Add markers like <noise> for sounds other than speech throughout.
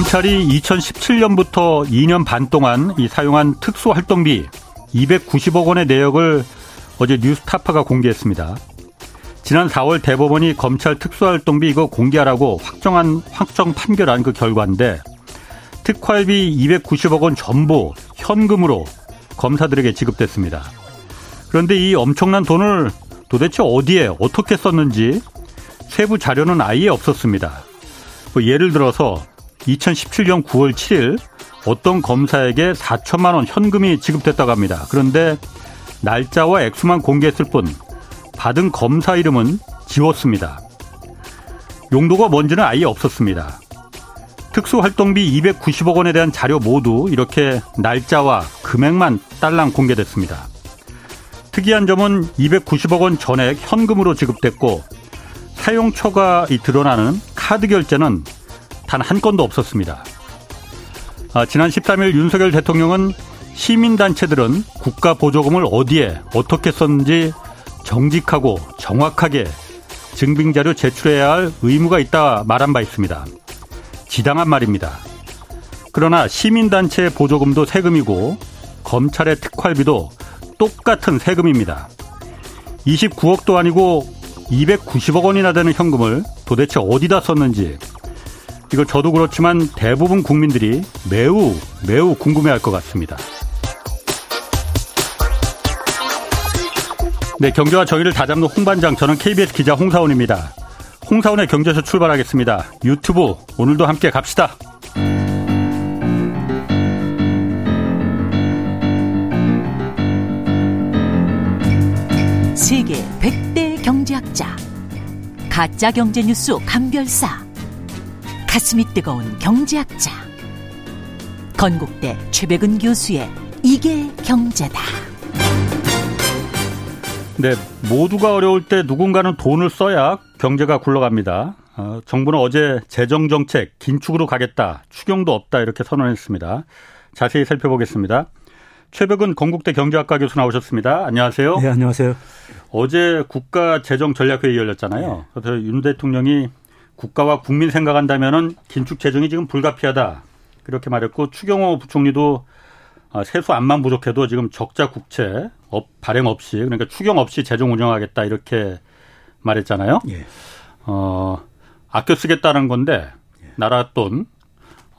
검찰이 2017년부터 2년 반 동안 이 사용한 특수활동비 290억 원의 내역을 어제 뉴스타파가 공개했습니다. 지난 4월 대법원이 검찰 특수활동비 이거 공개하라고 확정한 확정 판결한 그 결과인데 특활비 290억 원 전부 현금으로 검사들에게 지급됐습니다. 그런데 이 엄청난 돈을 도대체 어디에 어떻게 썼는지 세부 자료는 아예 없었습니다. 뭐 예를 들어서 2017년 9월 7일 어떤 검사에게 4천만 원 현금이 지급됐다고 합니다. 그런데 날짜와 액수만 공개했을 뿐 받은 검사 이름은 지웠습니다. 용도가 뭔지는 아예 없었습니다. 특수활동비 290억 원에 대한 자료 모두 이렇게 날짜와 금액만 딸랑 공개됐습니다. 특이한 점은 290억 원 전액 현금으로 지급됐고 사용처가 드러나는 카드 결제는 단 한 건도 없었습니다. 아, 지난 13일 윤석열 대통령은 시민단체들은 국가 보조금을 어디에 어떻게 썼는지 정직하고 정확하게 증빙자료 제출해야 할 의무가 있다 말한 바 있습니다. 지당한 말입니다. 그러나 시민단체 보조금도 세금이고 검찰의 특활비도 똑같은 세금입니다. 29억도 아니고 290억 원이나 되는 현금을 도대체 어디다 썼는지 이거 저도 그렇지만 대부분 국민들이 매우 매우 궁금해할 것 같습니다. 네, 경제와 정의를 다잡는 홍반장 저는 KBS 기자 홍사원입니다. 홍사원의 경제쇼 출발하겠습니다. 유튜브 오늘도 함께 갑시다. 세계 100대 경제학자 가짜 경제 뉴스 감별사 가슴이 뜨거운 경제학자 건국대 최백은 교수의 이게 경제다. 네, 모두가 어려울 때 누군가는 돈을 써야 경제가 굴러갑니다. 어, 정부는 어제 재정 정책 긴축으로 가겠다, 추경도 없다 이렇게 선언했습니다. 자세히 살펴보겠습니다. 최백은 건국대 경제학과 교수 나오셨습니다. 안녕하세요. 네, 안녕하세요. 어제 국가 재정 전략회의 열렸잖아요. 네. 그래서 윤 대통령이 국가와 국민 생각한다면은 긴축 재정이 지금 불가피하다. 그렇게 말했고 추경호 부총리도 아, 세수 안만 부족해도 지금 적자 국채 발행 없이 그러니까 추경 없이 재정 운영하겠다 이렇게 말했잖아요. 예. 어, 아껴 쓰겠다는 건데 나라 돈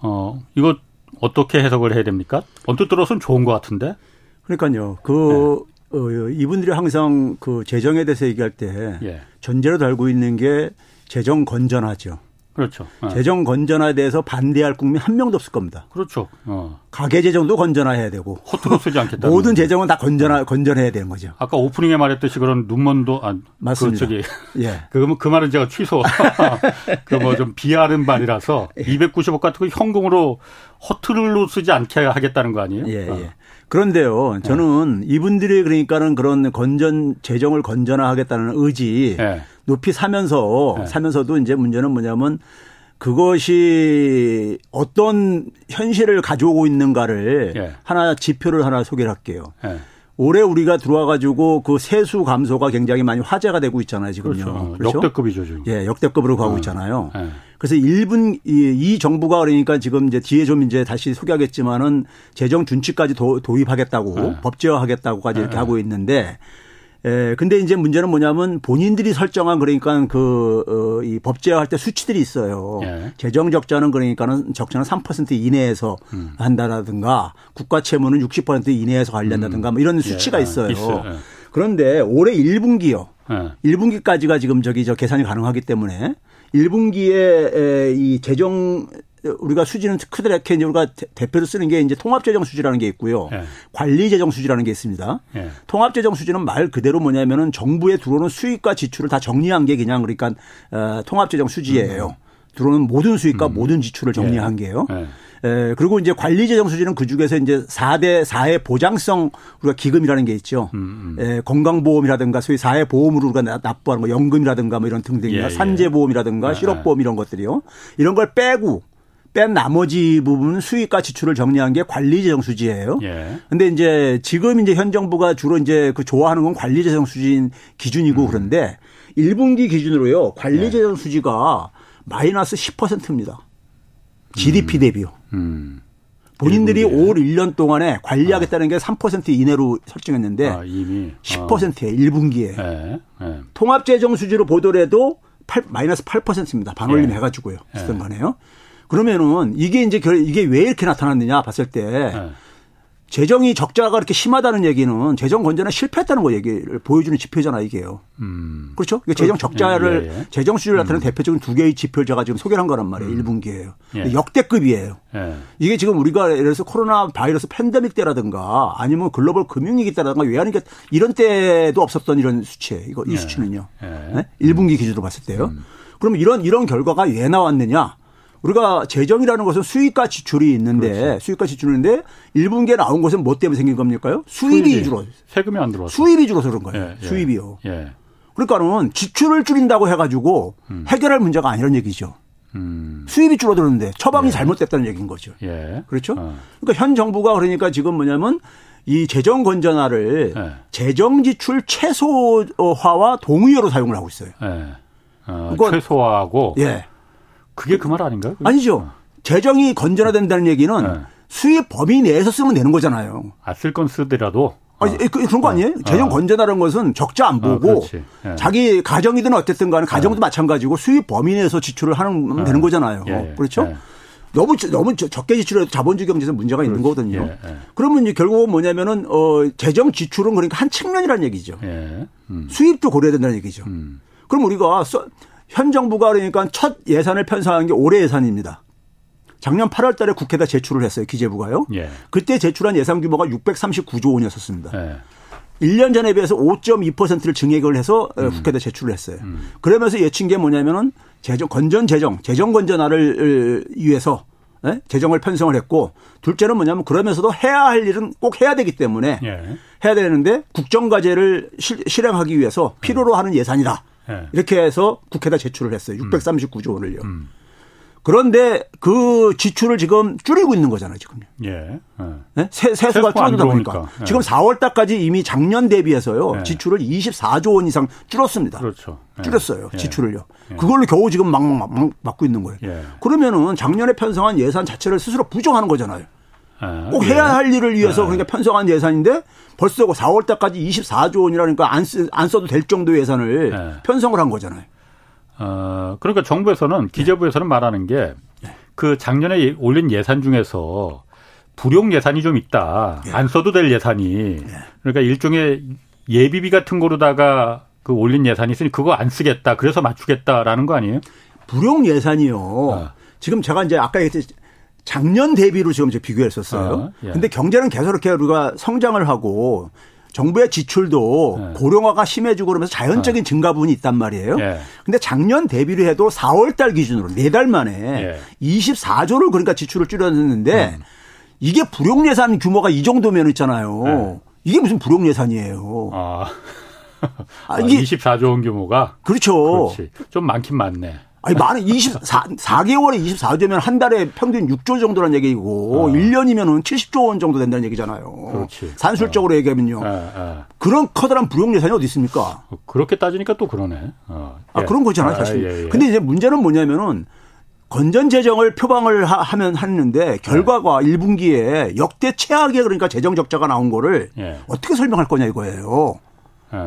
어, 이거 어떻게 해석을 해야 됩니까? 언뜻 들어서는 좋은 것 같은데. 그러니까요. 그 네. 어, 이분들이 항상 그 재정에 대해서 얘기할 때 예. 전제로 달고 있는 게 재정 건전하죠. 그렇죠. 어. 재정 건전화에 대해서 반대할 국민 한 명도 없을 겁니다. 그렇죠. 어. 가계 재정도 건전화해야 되고 허투루 쓰지 않겠다. 모든 재정은 다 건전화 건전해야 되는 거죠. 아까 오프닝에 말했듯이 그런 눈먼도 안 <laughs> 그 맞습니다. 그 저기 예. 그그 그 말은 제가 취소. <laughs> 그 뭐 좀 비하는 말이라서 예. 290억 같은 거 현금으로 허투루로 쓰지 않게 하겠다는 거 아니에요? 예, 예. 어. 그런데요, 저는 네. 이분들이 그러니까는 그런 건전 재정을 건전화하겠다는 의지 네. 높이 사면서 네. 사면서도 이제 문제는 뭐냐면 그것이 어떤 현실을 가져오고 있는가를 네. 하나 지표를 하나 소개를 할게요. 네. 올해 우리가 들어와 가지고 그 세수 감소가 굉장히 많이 화제가 되고 있잖아요, 지금요. 그렇죠. 그렇죠? 역대급이죠, 지금. 예, 역대급으로 가고 네. 있잖아요. 네. 그래서 1분 이, 이, 정부가 그러니까 지금 이제 뒤에 좀 이제 다시 소개하겠지만은 재정 준칙까지 도, 입하겠다고 네. 법제화하겠다고까지 이렇게 네. 하고 있는데 에, 근데 이제 문제는 뭐냐면 본인들이 설정한 그러니까 그, 어, 이 법제화할 때 수치들이 있어요. 예. 재정 적자는 그러니까는 적자는 3% 이내에서 음. 한다라든가 국가 채무는 60% 이내에서 관리한다든가 음. 뭐 이런 수치가 예. 있어요. 있어요. 예. 그런데 올해 1분기요. 예. 1분기까지가 지금 저기 저 계산이 가능하기 때문에 1분기에 이 재정 우리가 수지는 크더라케 이제 우리가 대표로 쓰는 게 이제 통합재정 수지라는 게 있고요. 네. 관리재정 수지라는 게 있습니다. 네. 통합재정 수지는 말 그대로 뭐냐면은 정부에 들어오는 수익과 지출을 다 정리한 게 그냥 그러니까 어, 통합재정 수지예요. 음. 들어오는 모든 수익과 음. 모든 지출을 정리한 네. 게요. 네. 에, 그리고 이제 관리재정 수지는 그 중에서 이제 4대 4회 보장성 우리가 기금이라는 게 있죠. 음, 음. 에, 건강보험이라든가 소위 4회 보험으로 우리가 납부하는 거 연금이라든가 뭐 이런 등등이나 예, 예. 산재보험이라든가 예. 실업보험 이런 것들이요. 이런 걸 빼고 뺀 나머지 부분은 수익과 지출을 정리한 게 관리재정 수지예요. 예. 근데 이제 지금 이제 현 정부가 주로 이제 그 좋아하는 건 관리재정 수지인 기준이고 음. 그런데 1분기 기준으로요. 관리재정 예. 수지가 마이너스 10%입니다. GDP 음. 대비요. 음. 본인들이 올 1년 동안에 관리하겠다는 아. 게3% 이내로 설정했는데 아, 이미 10%에 어. 1분기에 네. 네. 통합재정 수지로 보더라도 8, 마이너스 8%입니다. 반올림 네. 해가지고요. 쓰던 거네요. 그러면은 이게 이제 이게 왜 이렇게 나타났느냐 봤을 때 재정이 적자가 그렇게 심하다는 얘기는 재정 건전에 실패했다는 거 얘기를 보여주는 지표잖아 이게요. 음. 그렇죠? 이게 재정 적자를 예, 예. 재정 수준을 나타내는 음. 대표적인 두 개의 지표를 제가 지금 소개한 거란 말이에요. 음. 1분기에요. 예. 역대급이에요. 예. 이게 지금 우리가 예를 들어서 코로나 바이러스 팬데믹 때라든가 아니면 글로벌 금융위기 때라든가 외환위기 이런 때도 없었던 이런 수치예요. 이거 이 예. 수치는요. 예. 네? 1분기 기준으로 봤을 때요. 음. 그럼 이런 이런 결과가 왜 나왔느냐? 우리가 재정이라는 것은 수익과 지출이 있는데 그렇지. 수익과 지출인데 1분기에 나온 것은 뭐 때문에 생긴 겁니까요? 수입이, 수입이 줄어. 세금이 안 들어와서. 수입이 줄어서 그런 거예요. 예, 예. 수입이요. 예. 그러니까는 지출을 줄인다고 해가지고 음. 해결할 문제가 아니라는 얘기죠. 음. 수입이 줄어드는데 처방이 예. 잘못됐다는 얘기인 거죠. 예. 그렇죠? 어. 그러니까 현 정부가 그러니까 지금 뭐냐면 이 재정 건전화를 예. 재정 지출 최소화와 동의어로 사용을 하고 있어요. 예. 어, 최소화하고 예. 그게 그 말 아닌가요? 아니죠. 재정이 건전화된다는 얘기는 네. 수입 범위 내에서 쓰면 되는 거잖아요. 아, 쓸 건 쓰더라도. 아, 어. 그, 그런 거 어. 아니에요? 어. 재정 건전화라는 것은 적자 안 어, 보고 어, 자기 가정이든 어쨌든 간에 가정도 네. 마찬가지고 수입 범위 내에서 지출을 하면 네. 되는 거잖아요. 예, 그렇죠? 예. 너무 너무 적게 지출해도 자본주의 경제에서 문제가 그렇지. 있는 거거든요. 예, 예. 그러면 이제 결국은 뭐냐면은 어 재정 지출은 그러니까 한 측면이라는 얘기죠. 예. 음. 수입도 고려해야 된다는 얘기죠. 음. 그럼 우리가 현 정부가 그러니까 첫 예산을 편성한 게 올해 예산입니다. 작년 8월 달에 국회에다 제출을 했어요. 기재부가요. 예. 그때 제출한 예산 규모가 639조 원이었었습니다. 예. 1년 전에 비해서 5.2%를 증액을 해서 어, 음. 국회에다 제출을 했어요. 음. 그러면서 예친 게 뭐냐면은 재정 건전 재정, 재정 건전화를 위해서 예? 재정을 편성을 했고 둘째는 뭐냐면 그러면서도 해야 할 일은 꼭 해야 되기 때문에 예. 해야 되는데 국정과제를 실 행하기 위해서 필요로 하는 예산이다. 네. 이렇게 해서 국회에다 제출을 했어요. 639조 원을요. 음. 그런데 그 지출을 지금 줄이고 있는 거잖아요, 지금요. 예. 네? 세, 세수가 줄어들다 보니까. 예. 지금 4월 달까지 이미 작년 대비해서요. 예. 지출을 24조 원 이상 줄었습니다. 그렇죠. 예. 줄였어요. 예. 지출을요. 예. 그걸로 겨우 지금 막, 막, 막 막고 있는 거예요. 그러면은 작년에 편성한 예산 자체를 스스로 부정하는 거잖아요. 아, 꼭 해야 할 일을 위해서 그러니까 편성한 예산인데 벌써 4월 달까지 24조 원이라니까 안, 쓰, 안 써도 될 정도의 예산을 네. 편성을 한 거잖아요. 어, 그러니까 정부에서는 기재부에서는 말하는 게 그 작년에 올린 예산 중에서 불용 예산이 좀 있다. 안 써도 될 예산이. 그러니까 일종의 예비비 같은 거로다가 그 올린 예산이 있으니 그거 안 쓰겠다. 그래서 맞추겠다라는 거 아니에요? 불용 예산이요. 어. 지금 제가 이제 아까 얘기했듯이 작년 대비로 지금 이제 비교했었어요. 어, 예. 근데 경제는 계속 이렇게 우리가 성장을 하고 정부의 지출도 예. 고령화가 심해지고 그러면서 자연적인 어. 증가 부분이 있단 말이에요. 예. 근데 작년 대비를 해도 4월 달 기준으로 4달 만에 예. 24조를 그러니까 지출을 줄였는데 음. 이게 불용 예산 규모가 이 정도면 있잖아요. 예. 이게 무슨 불용 예산이에요. 아. 아, 이게 24조 원 규모가 그렇죠. 그렇지. 좀 많긴 많네. 아니, 많은 24, 4개월에 24조면 한 달에 평균 6조 정도라는 얘기고, 어. 1년이면은 70조 원 정도 된다는 얘기잖아요. 그렇지. 산술적으로 어. 얘기하면요. 어, 어. 그런 커다란 부용 예산이 어디 있습니까? 그렇게 따지니까 또 그러네. 어. 아, 예. 그런 거잖아요, 사실. 아, 예, 예. 근데 이제 문제는 뭐냐면은, 건전 재정을 표방을 하, 면 하는데 결과가 네. 1분기에 역대 최악의 그러니까 재정 적자가 나온 거를 예. 어떻게 설명할 거냐 이거예요.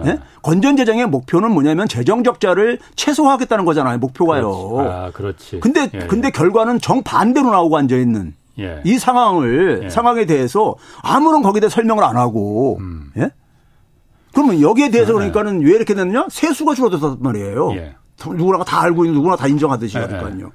네? 건전 재정의 목표는 뭐냐면 재정 적자를 최소화하겠다는 거잖아요. 목표가요. 그렇지. 아, 그렇지. 근데 예, 예. 근데 결과는 정 반대로 나오고 앉아 있는 예. 이 상황을 예. 상황에 대해서 아무런 거기다 설명을 안 하고 음. 예? 그러면 여기에 대해서 네. 그러니까는 왜 이렇게 됐느냐? 세수가 줄어들었단 말이에요. 예. 누구나가 다 알고 있는 누구나 다 인정하듯이 그러니까요.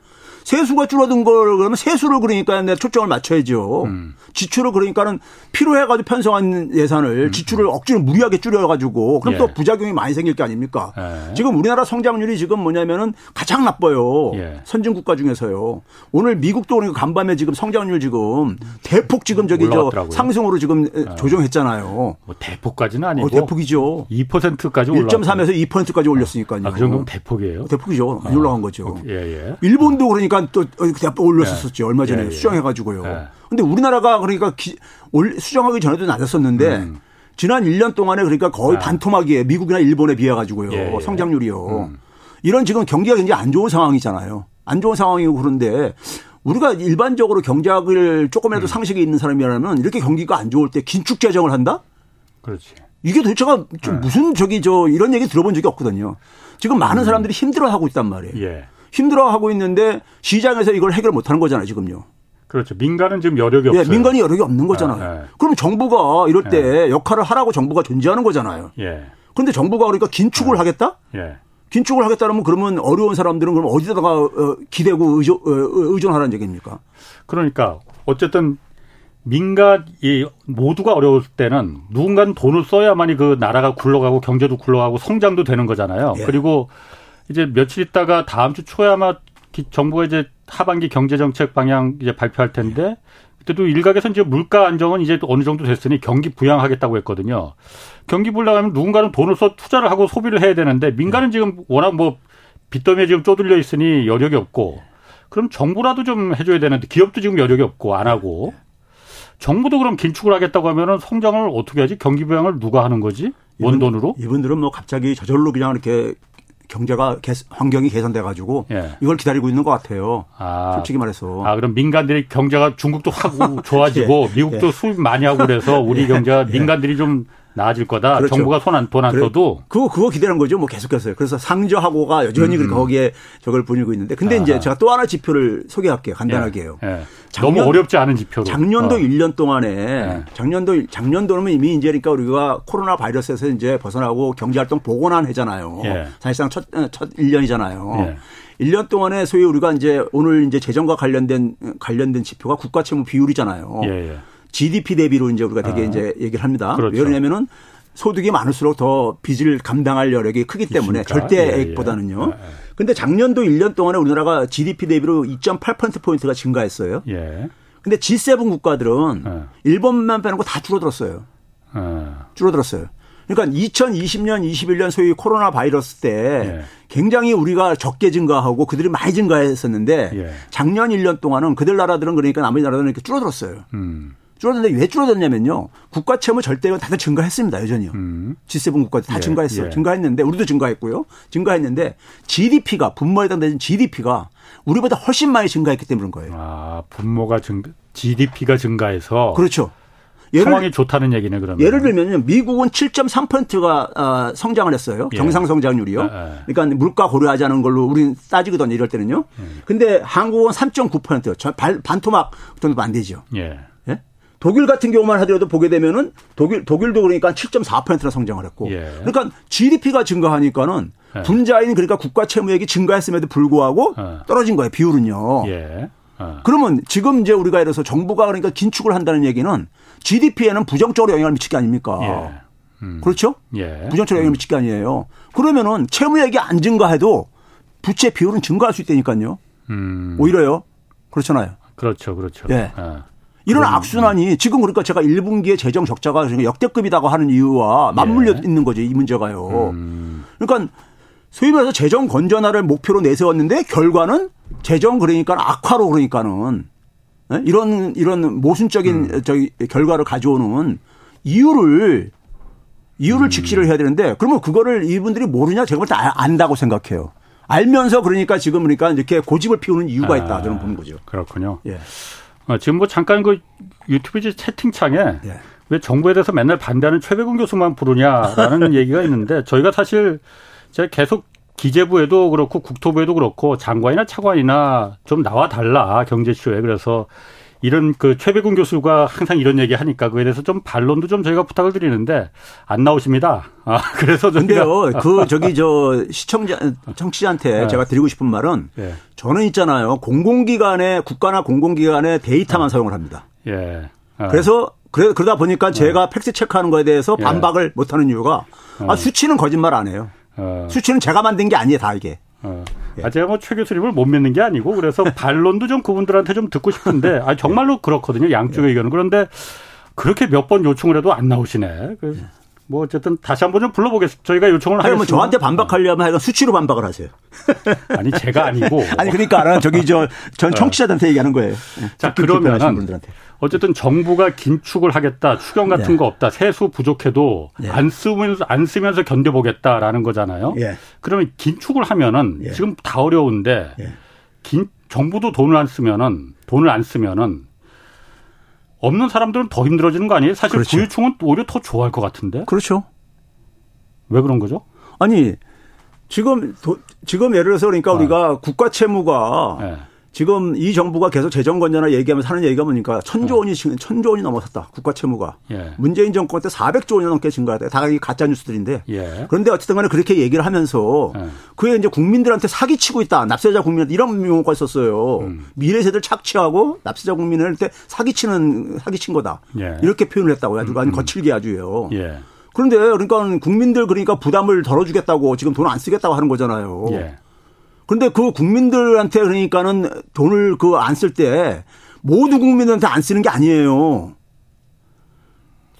세수가 줄어든 걸 그러면 세수를 그러니까 내 초점을 맞춰야죠. 음. 지출을 그러니까는 필요해가지고 편성한 예산을 음. 지출을 억지로 무리하게 줄여가지고 그럼 예. 또 부작용이 많이 생길 게 아닙니까? 예. 지금 우리나라 성장률이 지금 뭐냐면은 가장 나빠요. 예. 선진 국가 중에서요. 오늘 미국도 그러니까 간밤에 지금 성장률 지금 대폭 지금 저기 올라왔더라고요. 저 상승으로 지금 어. 조정했잖아요. 뭐 대폭까지는 아니고 어, 대폭이죠. 2%까지 올랐 1.3에서 2%까지 올렸으니까요. 아, 그 정도면 대폭이에요? 대폭이죠. 많이 어. 올라간 거죠. 예, 예. 일본도 그러니까 잠깐 또 그때 올렸었죠. 얼마 전에 예, 예. 수정해가지고요. 예. 근데 우리나라가 그러니까 기, 올, 수정하기 전에도 낮았었는데 음. 지난 1년 동안에 그러니까 거의 예. 반토막이에요. 미국이나 일본에 비해 가지고요. 예, 예. 성장률이요. 음. 이런 지금 경기가 굉장히 안 좋은 상황이잖아요. 안 좋은 상황이고 그런데 우리가 일반적으로 경제학을 조금이라도 음. 상식이 있는 사람이라면 이렇게 경기가 안 좋을 때 긴축 재정을 한다? 그렇지. 이게 도대체가 좀 네. 무슨 저기 저 이런 얘기 들어본 적이 없거든요. 지금 많은 음. 사람들이 힘들어하고 있단 말이에요. 예. 힘들어하고 있는데 시장에서 이걸 해결 못하는 거잖아요, 지금요. 그렇죠. 민간은 지금 여력이 예, 없어요. 민간이 여력이 없는 거잖아요. 아, 예. 그럼 정부가 이럴 때 예. 역할을 하라고 정부가 존재하는 거잖아요. 예. 그런데 정부가 그러니까 긴축을 예. 하겠다? 예. 긴축을 하겠다면 그러면 어려운 사람들은 그럼 어디다가 어, 기대고 의존, 어, 의존하라는 얘기입니까? 그러니까 어쨌든 민간 이 모두가 어려울 때는 누군가는 돈을 써야만이 그 나라가 굴러가고 경제도 굴러가고 성장도 되는 거잖아요. 예. 그리고 이제 며칠 있다가 다음 주 초에 아마 정부가 이제 하반기 경제 정책 방향 이제 발표할 텐데 그때도 일각에서 이제 물가 안정은 이제 어느 정도 됐으니 경기 부양하겠다고 했거든요. 경기 부양하면 누군가는 돈을 써 투자를 하고 소비를 해야 되는데 민간은 지금 워낙 뭐 빚더미에 지금 쪼들려 있으니 여력이 없고 그럼 정부라도 좀 해줘야 되는데 기업도 지금 여력이 없고 안 하고 정부도 그럼 긴축을 하겠다고 하면은 성장을 어떻게 하지? 경기 부양을 누가 하는 거지? 원 돈으로? 이분들은 뭐 갑자기 저절로 그냥 이렇게 경제가 개, 환경이 개선돼 가지고 예. 이걸 기다리고 있는 것 같아요. 아, 솔직히 말해서. 아 그럼 민간들이 경제가 중국도 하고 좋아지고 <laughs> 예. 미국도 예. 수입 많이 하고 그래서 우리 <laughs> 예. 경제가 예. 민간들이 좀 나아질 거다. 그렇죠. 정부가 손안 돈안 그래, 써도 그거 그거 기대는 거죠. 뭐 계속해서요. 그래서 상저하고가 여전히 음. 거기에 저걸 보이고 있는데 근데 아. 이제 제가 또 하나 지표를 소개할게요. 간단하게요. 예. 예. 작년, 너무 어렵지 않은 지표로. 작년도 어. 1년 동안에 예. 작년도 작년도는 이미 이제 그러니까 우리가 코로나 바이러스에서 이제 벗어나고 경제 활동 복원한 해잖아요. 예. 사실상 첫, 첫 1년이잖아요. 1년 동안에 소위 우리가 이제 오늘 이제 재정과 관련된 관련된 지표가 국가 채무 비율이잖아요. 예, 예. GDP 대비로 이제 우리가 되게 아. 이제 얘기를 합니다. 그렇죠. 왜냐면은 소득이 많을수록 더 빚을 감당할 여력이 크기 때문에 있습니까? 절대액보다는요. 예, 예. 근데 작년도 1년 동안에 우리나라가 GDP 대비로 2.8%포인트가 증가했어요. 예. 근데 G7 국가들은 예. 일본만 거다 줄어들었어요. 예. 줄어들었어요. 그러니까 2020년, 21년 소위 코로나 바이러스 때 예. 굉장히 우리가 적게 증가하고 그들이 많이 증가했었는데 예. 작년 1년 동안은 그들 나라들은 그러니까 나머지 나라들은 이렇게 줄어들었어요. 음. 줄어들는데 왜 줄어들냐면요. 국가 채무 절대가 다들 증가했습니다. 여전히요. 음. G7 국가들 다 예. 증가했어요. 예. 증가했는데 우리도 증가했고요. 증가했는데 GDP가 분모에 해당되는 GDP가 우리보다 훨씬 많이 증가했기 때문인 거예요. 아, 분모가 증가 GDP가 증가해서 그렇죠. 예를, 상황이 좋다는 얘기네 그러면. 예를 들면요. 미국은 7.3%가 어, 성장을 했어요. 예. 경상 성장률이요. 예, 예. 그러니까 물가 고려하지 않은 걸로 우리는 따지거든요. 이럴 때는요. 예. 근데 한국은 3.9%. 반토막 정도 안 되죠. 예. 예? 독일 같은 경우만 하더라도 보게 되면은 독일 독일도 그러니까 7.4%나 성장을 했고. 예. 그러니까 GDP가 증가하니까는 예. 분자인 그러니까 국가 채무액이 증가했음에도 불구하고 떨어진 거예요. 비율은요. 예. 어. 그러면 지금 이제 우리가 이래서 정부가 그러니까 긴축을 한다는 얘기는 GDP에는 부정적으로 영향을 미칠 게 아닙니까? 예. 음. 그렇죠? 예. 부정적으로 영향을 미칠 게 아니에요. 그러면은 채무액이 안 증가해도 부채 비율은 증가할 수 있다니까요. 음. 오히려요. 그렇잖아요. 그렇죠, 그렇죠. 예. 아. 이런 악순환이 지금 그러니까 제가 1분기에 재정 적자가 역대급이라고 하는 이유와 맞물려 예. 있는 거죠. 이 문제가요. 음. 그러니까 소위 말해서 재정 건전화를 목표로 내세웠는데 결과는 재정 그러니까 악화로 그러니까는 예? 이런 이런 모순적인 음. 저기 결과를 가져오는 이유를 이유를 음. 직시를 해야 되는데 그러면 그거를 이분들이 모르냐 제가 볼 때 안다고 생각해요. 알면서 그러니까 지금 그러니까 이렇게 고집을 피우는 이유가 있다 아, 저는 보는 거죠. 그렇군요. 예. 어, 지금 뭐 잠깐 그 유튜브 채팅창에 예. 왜 정부에 대해서 맨날 반대하는 최백운 교수만 부르냐라는 <laughs> 얘기가 있는데 저희가 사실 제가 계속 기재부에도 그렇고 국토부에도 그렇고 장관이나 차관이나 좀 나와 달라 경제쇼에 그래서 이런 그 최백운 교수가 항상 이런 얘기 하니까 그에 대해서 좀 반론도 좀 저희가 부탁을 드리는데 안 나오십니다. 아, <laughs> 그래서 근데요, <laughs> 그 저기 저 시청자, 청취자한테 네. 제가 드리고 싶은 말은 네. 저는 있잖아요. 공공기관의 국가나 공공기관의 데이터만 네. 사용을 합니다. 예. 네. 그래서 그래, 그러다 보니까 제가 네. 팩스 체크하는 거에 대해서 예. 반박을 못 하는 이유가 아, 수치는 거짓말 안 해요. 어. 수치는 제가 만든 게 아니에요, 다 이게. 어. 예. 아, 제가 뭐 최 교수님을 못 믿는 게 아니고 그래서 <laughs> 반론도 좀 그분들한테 좀 듣고 싶은데 아, 정말로 예. 그렇거든요. 양쪽 의 의견은. 그런데 그렇게 몇 번 요청을 해도 안 나오시네. 그 예. 뭐 어쨌든 다시 한번 좀 불러보겠습니다. 저희가 요청을 뭐. 뭐 저한테 반박하려면 하여간 수치로 반박을 하세요. <laughs> 아니 제가 아니고. <laughs> 아니 그러니까 저기 저 전 청취자들한테 얘기하는 거예요. 자 그러면 어쨌든 정부가 긴축을 하겠다, 추경 같은 네. 거 없다, 세수 부족해도 네. 안 쓰면서 안 쓰면서 견뎌보겠다라는 거잖아요. 네. 그러면 긴축을 하면은 예. 지금 다 어려운데 예. 긴 정부도 돈을 안 쓰면은 돈을 안 쓰면은 없는 사람들은 더 힘들어지는 거 아니에요? 사실 그렇죠. 부유층은 오히려 더 좋아할 것 같은데. 그렇죠. 왜 그런 거죠? 아니 지금 도, 지금 예를 들어서 그러니까 아. 우리가 국가 채무가 네. 지금 이 정부가 계속 재정 건전화 얘기하면서 하는 얘기가 뭐니까 천조 원이 네. 천조 원이 넘어섰다 국가 채무가 예. 문재인 정권 때 400조 원이 넘게 증가했다 다 가짜 뉴스들인데 예. 그런데 어쨌든 간에 그렇게 얘기를 하면서 예. 그게 이제 국민들한테 사기치고 있다 납세자 국민한테 이런 명호가 있었어요 음. 미래 세대를 착취하고 납세자 국민한테 사기치는 사기친 거다 예. 이렇게 표현을 했다고 아주 음. 거칠게 아주요. 예. 그런데 그러니까 국민들 그러니까 부담을 덜어주겠다고 지금 돈 안 쓰겠다고 하는 거잖아요. 예. 그런데 그 국민들한테 그러니까는 돈을 그 안 쓸 때 모두 국민들한테 안 쓰는 게 아니에요.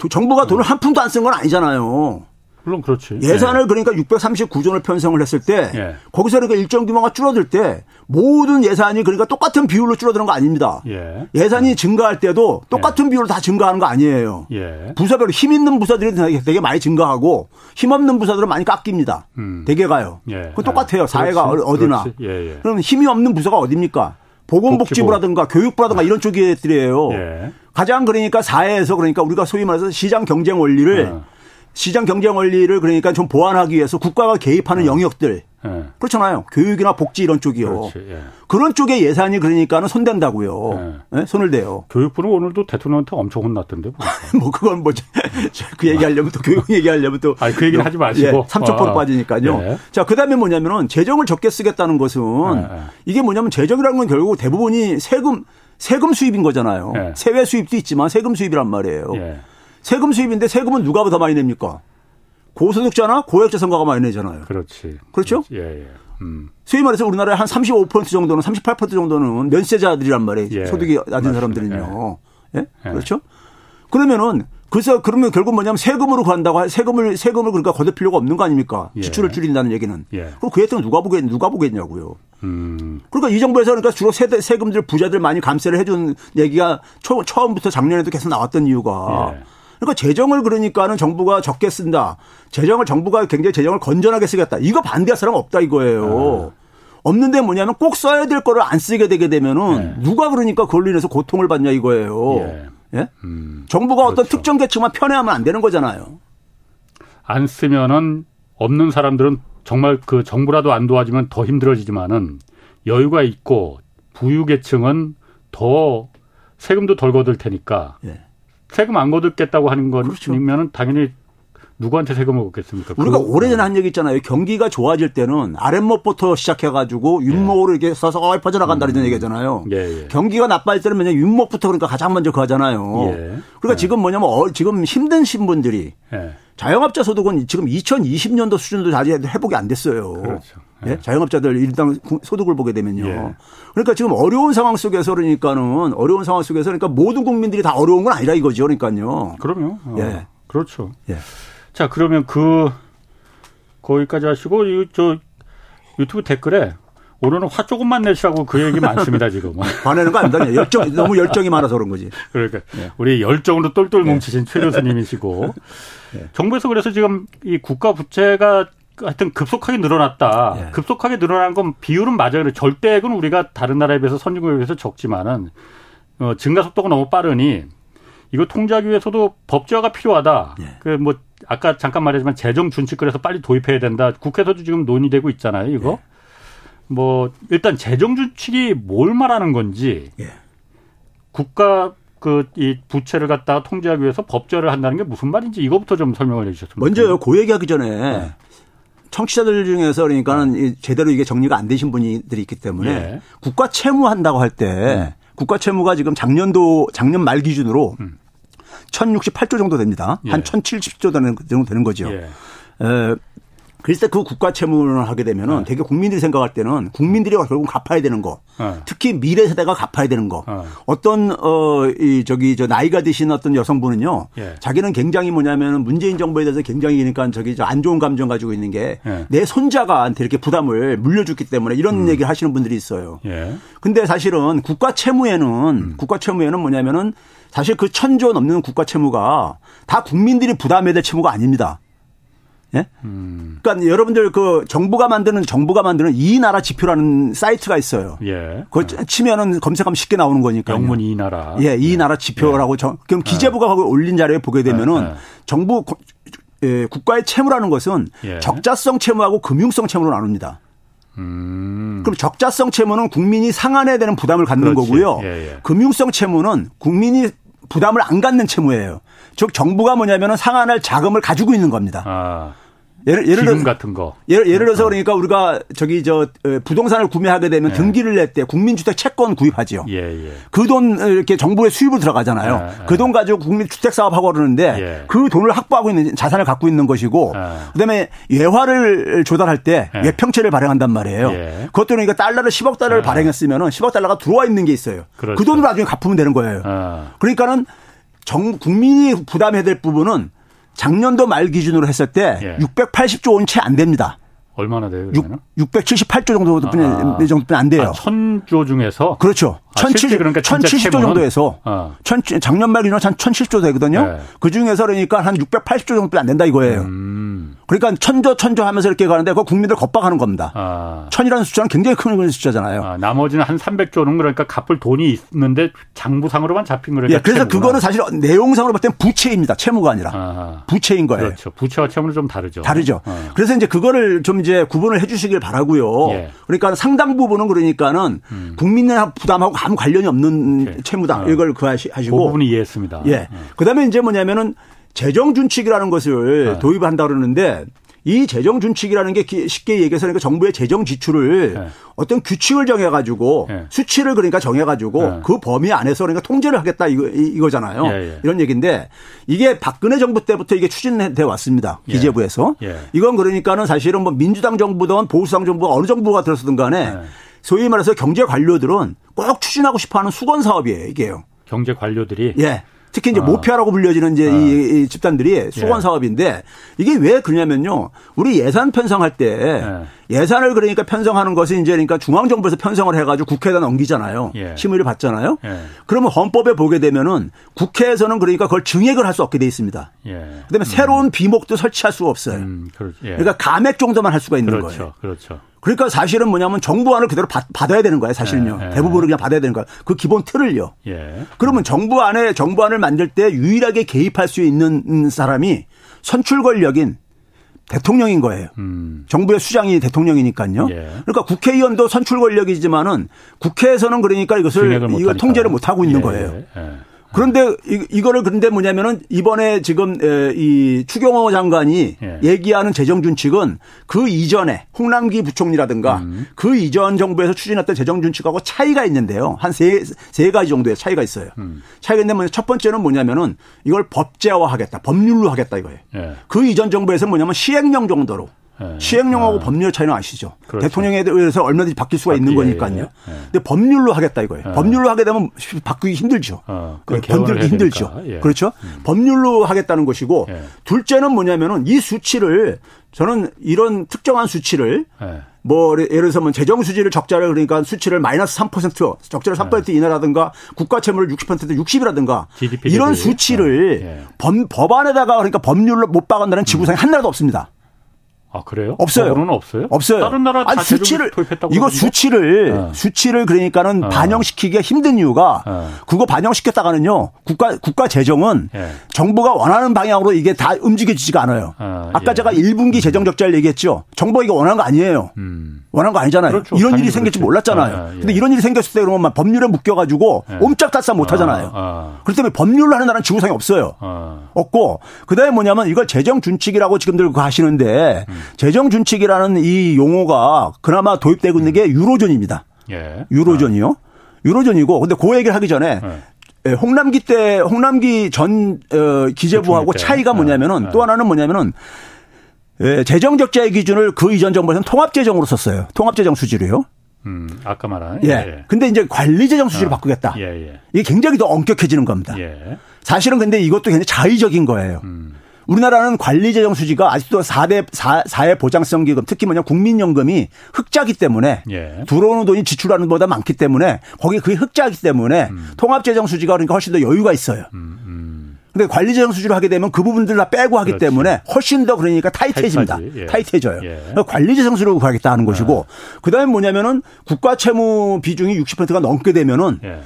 정부가 돈을 한 푼도 안쓴건 아니잖아요. 물론 그렇지. 예산을 예. 그러니까 639조를 편성을 했을 때 예. 거기서 그러니까 일정 규모가 줄어들 때 모든 예산이 그러니까 똑같은 비율로 줄어드는 거 아닙니다. 예. 산이 예. 증가할 때도 똑같은 예. 비율로 다 증가하는 거 아니에요. 예. 부서별로 힘 있는 부서들이 되게 많이 증가하고 힘 없는 부서들은 많이 깎입니다. 음. 되게 가요. 그 똑같아요. 사회가 그렇지. 어디나. 그럼 힘이 없는 부서가 어딥니까? 보건복지부라든가 교육부라든가 이런 쪽이들이에요. 가장 그러니까 사회에서 그러니까 우리가 소위 말해서 시장 경쟁 원리를 어. 시장 경쟁 원리를 그러니까 좀 보완하기 위해서 국가가 개입하는 네. 영역들 네. 그렇잖아요. 교육이나 복지 이런 쪽이요. 예. 그런 쪽에 예산이 그러니까는 손댄다고요. 네. 네? 손을 대요. 교육부는 오늘도 대통령한테 엄청 혼났던데. 뭐 <laughs> 그건 뭐 그 얘기하려면 또 교육 얘기하려면 또. 아니 그 얘기는 하지 마시고. 예, 3초포로 아. 빠지니까요. 네. 자 그다음에 뭐냐면은 재정을 적게 쓰겠다는 것은 네. 이게 뭐냐면 재정이라는 건 결국 대부분이 세금 세금 수입인 거잖아요. 세외 수입도 있지만 세금 수입이란 말이에요. 세금 수입인데 세금은 누가 더 많이 냅니까? 고소득자나 고액자산가가 많이 내잖아요. 그렇지. 그렇죠? 그렇지. 예, 예. 음. 소위 말해서 우리나라의 한 35% 정도는 38% 정도는 면세자들이란 말이에요. 예. 소득이 낮은. 사람들은요. 예. 예? 그렇죠? 그러면은 그래서 그러면 결국 뭐냐면 세금으로 간다고 세금을 세금을 그러니까 거둘 필요가 없는 거 아닙니까? 예. 지출을 줄인다는 얘기는. 예. 그럼 그 혜택은 누가 보겠 누가 보겠냐고요. 음. 그러니까 이 정부에서 그러니까 주로 세대 세금들 부자들 많이 감세를 해준 얘기가 초, 처음부터 작년에도 계속 나왔던 이유가. 예. 그러니까 재정을 그러니까는 정부가 적게 쓴다. 재정을 정부가 굉장히 재정을 건전하게 쓰겠다. 이거 반대할 사람 없다 이거예요. 아. 없는데 뭐냐면 꼭 써야 될 거를 안 쓰게 되게 되면은 네. 누가 그러니까 그걸로 인해서 고통을 받냐 이거예요. 예. 예? 음. 정부가 그렇죠. 어떤 특정 계층만 편애하면 안 되는 거잖아요. 안 쓰면은 없는 사람들은 정말 그 정부라도 안 도와주면 더 힘들어지지만은 여유가 있고 부유 계층은 더 세금도 덜 거둘 테니까 예. 세금 안 거둘겠다고 하는 거면 그렇죠. 당연히 누구한테 세금을 걷겠습니까? 우리가 오래전에 한 얘기 있잖아요. 경기가 좋아질 때는 아랫목부터 시작해가지고 윗목으로 예. 이렇게 서서히 퍼져나간다는 음. 얘기잖아요. 예, 예. 경기가 나빠질 때는 그냥 윗목부터 그러니까 가장 먼저 그 하잖아요. 예. 그러니까 예. 지금 뭐냐면 어, 지금 힘든 신분들이 예. 자영업자 소득은 지금 2020년도 수준도 아직 회복이 안 됐어요. 그렇죠. 예? 자영업자들 일단 소득을 보게 되면요. 예. 그러니까 지금 어려운 상황 속에서 그러니까는 어려운 상황 속에서 그러니까 모든 국민들이 다 어려운 건 아니라 이거죠. 그러니까요. 그럼요. 어. 예. 그렇죠. 예. 자, 그러면 그 거기까지 하시고 이저 유튜브 댓글에 오늘은 화 조금만 내시라고 그 얘기 많습니다 지금. <laughs> 화내는 거 아닙니다. 열정 너무 열정이 많아서 그런 거지. 그러니까 네. 우리 열정으로 똘똘 뭉치신 네. 최 교수님이시고 <laughs> 네. 정부에서 그래서 지금 이 국가 부채가 하여튼 급속하게 늘어났다. 네. 급속하게 늘어난 건 비율은 맞아요. 절대액은 우리가 다른 나라에 비해서 선진국에 비해서 적지만은 어, 증가 속도가 너무 빠르니 이거 통제하기 위해서도 법제화가 필요하다. 네. 그뭐 아까 잠깐 말했지만 재정 준칙그래서 빨리 도입해야 된다. 국회에서도 지금 논의되고 있잖아요. 이거. 네. 뭐 일단 재정 준칙이 뭘 말하는 건지 예. 국가 그 이 부채를 갖다가 통제하기 위해서 법제를 한다는 게 무슨 말인지 이거부터 좀 설명을 해주셨으면 먼저요. 그 얘기하기 전에 네. 청취자들 중에서 그러니까는 네. 제대로 이게 정리가 안 되신 분들이 있기 때문에 예. 국가 채무한다고 할때 네. 국가 채무가 지금 작년도 작년 말 기준으로 음. 1068조 정도 됩니다. 예. 한 1070조 정도 되는 거죠. 예. 에, 그래서 그 국가 채무를 하게 되면은 네. 되게 국민들이 생각할 때는 국민들이 결국 갚아야 되는 거. 네. 특히 미래 세대가 갚아야 되는 거. 네. 어떤 어이 저기 저 나이가 드신 어떤 여성분은요. 예. 자기는 굉장히 뭐냐면은 문재인 정부에 대해서 굉장히 그러니까 저기 저 안 좋은 감정 가지고 있는 게내 예. 손자가한테 이렇게 부담을 물려줬기 때문에 이런 음. 얘기를 하시는 분들이 있어요. 예. 근데 사실은 국가 채무에는 음. 국가 채무에는 뭐냐면은 사실 그 천조 넘는 국가 채무가 다 국민들이 부담해야 될 채무가 아닙니다. 예? 음. 그러니까 여러분들 그 정부가 만드는 정부가 만드는 이 나라 지표라는 사이트가 있어요. 예. 그 치면은 검색하면 쉽게 나오는 거니까. 영문 이 나라. 예, 이 예. 나라 지표라고 예. 정, 그럼 기재부가 거기 올린 자료에 보게 되면은 예. 정부 예, 국가의 채무라는 것은 예. 적자성 채무하고 금융성 채무로 나눕니다. 음. 그럼 적자성 채무는 국민이 상환해야 되는 부담을 갖는 그렇지. 거고요. 예, 예. 금융성 채무는 국민이 부담을 안 갖는 채무예요. 즉 정부가 뭐냐면은 상환할 자금을 가지고 있는 겁니다. 아. 예를 예를 들어 같은 거. 예를 예를 들어서 어. 그러니까 우리가 저기 저 어, 부동산을 구매하게 되면 예. 등기를 낼 때 국민주택 채권 구입하죠. 예, 예. 그돈 이렇게 정부의 수입으로 들어가잖아요. 예, 예. 그돈 가지고 국민주택 사업하고 그러는데 예. 그 돈을 확보하고 있는 자산을 갖고 있는 것이고 그다음에 예화를 조달할 때 예평채를 발행한단 말이에요. 그것도 그러니까 달러를 10억 달러를 발행했으면은 10억 달러가 들어와 있는 게 있어요. 그렇죠. 그 돈으로 나중에 갚으면 되는 거예요. 그러니까는 정 국민이 부담해야 될 부분은 작년도 말 기준으로 했을 때 예. 680조 원 채 안 됩니다. 얼마나 돼요? 6, 678조 정도 뿐이 아, 정도뿐이 안 돼요. 아, 천조 중에서 그렇죠. 아, 1 그러니까 1070조 정도에서 아. 천, 작년 말 기준으로 한 1070조 되거든요. 네. 그 중에서 그러니까 한 680조 정도뿐이 안 된다 이거예요. 음. 그러니까 천조 천조 하면서 이렇게 가는데 그 국민들 겁박하는 겁니다. 아. 천이라는 숫자는 굉장히 큰 숫자잖아요. 아, 나머지는 한 300조는 그러니까 갚을 돈이 있는데 장부상으로만 잡힌 거니까. 예, 그래서 채무구나. 그거는 사실 내용상으로 봤을 땐 부채입니다. 채무가 아니라 아. 부채인 거예요. 그렇죠. 부채와 채무는 좀 다르죠. 다르죠. 어. 그래서 이제 그거를 좀 이제 구분을 해주시길 바라고요. 예. 그러니까 상당 부분은 그러니까는 음. 국민의 부담하고 아무 관련이 없는 오케이. 채무다 어. 이걸 그 하시고. 그 부분은 이해했습니다. 예. 어. 그다음에 이제 뭐냐면은 재정 준칙이라는 것을 네. 도입한다 그러는데 이 재정 준칙이라는 게 쉽게 얘기해서 그러니까 정부의 재정 지출을 네. 어떤 규칙을 정해가지고 네. 수치를 그러니까 정해가지고 네. 그 범위 안에서 그러니까 통제를 하겠다 이거 이거잖아요. 이런 얘기인데 이게 박근혜 정부 때부터 이게 추진돼 왔습니다. 예. 기재부에서 예. 이건 그러니까는 사실은 뭐 민주당 정부든 보수당 정부가 어느 정부가 들었든 간에 예. 소위 말해서 경제 관료들은 꼭 추진하고 싶어하는 수건 사업이에요 이게요. 경제 관료들이 예. 특히 이제 어. 모피아라고 불려지는 이제 어. 이, 이, 집단들이 수건 예. 사업인데 이게 왜 그러냐면요. 우리 예산 편성할 때 예. 산을 그러니까 편성하는 것이 이제 그러니까 중앙정부에서 편성을 해가지고 국회에다 넘기잖아요. 예. 심의를 받잖아요. 예. 그러면 헌법에 보게 되면은 국회에서는 그러니까 그걸 증액을 할 수 없게 돼 있습니다. 예. 그다음에 음. 새로운 비목도 설치할 수가 없어요. 음, 그렇, 예. 그러니까 감액 정도만 할 수가 있는 그렇죠. 거예요. 그렇죠. 그러니까 사실은 뭐냐면 정부안을 그대로 받, 아야 되는 거예요, 사실은요. 예, 예. 대부분을 그냥 받아야 되는 거예요. 그 기본 틀을요. 예. 그러면 정부 안에 정부안을 만들 때 유일하게 개입할 수 있는 사람이 선출 권력인 대통령인 거예요. 음. 정부의 수장이 대통령이니까요. 예. 그러니까 국회의원도 선출 권력이지만은 국회에서는 그러니까 이것을 이거 통제를 못 하고 있는 예, 거예요. 예. 그런데 이, 거를 그런데 뭐냐면은 이번에 지금 이 추경호 장관이 예. 얘기하는 재정 준칙은 그 이전에 홍남기 부총리라든가 음. 그 이전 정부에서 추진했던 재정 준칙하고 차이가 있는데요. 한 세 세 가지 정도의 차이가 있어요. 음. 차이가 있는데 첫 번째는 뭐냐면은 이걸 법제화하겠다, 법률로 하겠다 이거예요. 예. 그 이전 정부에서 뭐냐면 시행령 정도로 네. 시행령하고 아. 법률 차이는 아시죠? 그렇죠. 대통령에 대해서 얼마든지 바뀔 수가 있는 거니까요. 예, 예. 근데 법률로 하겠다 이거예요. 예. 법률로 하게 되면 바꾸기 힘들죠. 어, 번들기 힘들죠. 예. 그렇죠? 음. 법률로 하겠다는 것이고 예. 둘째는 뭐냐면은 이 수치를 저는 이런 특정한 수치를 예. 뭐 예를 들어서 뭐 재정 수지를 적자를 그러니까 수치를 마이너스 3% 적자를 3% 이내라든가 국가 채무를 60% 60이라든가 이런 수치를 법, 법안에다가 그러니까 법률로 못 박은다는 지구상에 음. 한 나라도 없습니다. 아 그래요? 없어요. 그는 없어요? 없어요. 다른 나라 아니, 수치를 이거 수치를 네. 수치를 그러니까는 어. 반영시키기가 힘든 이유가 어. 그거 반영시켰다가는요 국가 국가 재정은 예. 정부가 원하는 방향으로 이게 다 움직여지지가 않아요. 어, 아까 예. 제가 1분기 재정 적자를 얘기했죠. 정부가 이거 원하는 거 아니에요. 음. 원하는 거 아니잖아요. 그렇죠. 이런 일이 생길지 그렇지. 몰랐잖아요. 아, 예. 근데 이런 일이 생겼을 때 그러면 막 법률에 묶여가지고 예. 옴짝달싹 못 하잖아요. 아, 아. 그렇기 때문에 법률로 하는 나라는 지구상에 없어요. 아. 없고 그다음에 뭐냐면 이걸 재정 준칙이라고 지금들 하시는데 음. 재정 준칙이라는 이 용어가 그나마 도입되고 있는 게 유로존입니다. 예. 유로존이요. 유로존이고 근데 그 얘기를 하기 전에 예. 홍남기 때 홍남기 전 어, 기재부하고 차이가 뭐냐면은 네. 또 하나는 뭐냐면은 예, 재정 적자의 기준을 그 이전 정부에서는 통합 재정으로 썼어요. 통합 재정 수지로요. 음, 아까 말한. 예. 예. 근데 이제 관리 재정 수지를 어. 바꾸겠다. 예, 예. 이게 굉장히 더 엄격해지는 겁니다. 예. 사실은 근데 이것도 굉장히 자의적인 거예요. 음. 우리나라는 관리재정 수지가 아직도 4대 4, 4회 보장성 기금 특히 뭐냐 국민연금이 흑자기 때문에 예. 들어오는 돈이 지출하는 것보다 많기 때문에 거기 그게 흑자기 때문에 음. 통합재정 수지가 그러니까 훨씬 더 여유가 있어요. 음, 음. 근데 관리재정 수준을 하게 되면 그 부분들 다 빼고 하기 그렇지. 때문에 훨씬 더 그러니까 타이트해집니다. 예. 타이트해져요. 예. 그러니까 관리재정 수준으로 가겠다 하는 것이고 예. 그다음에 뭐냐면은 국가 채무 비중이 60%가 넘게 되면은 예.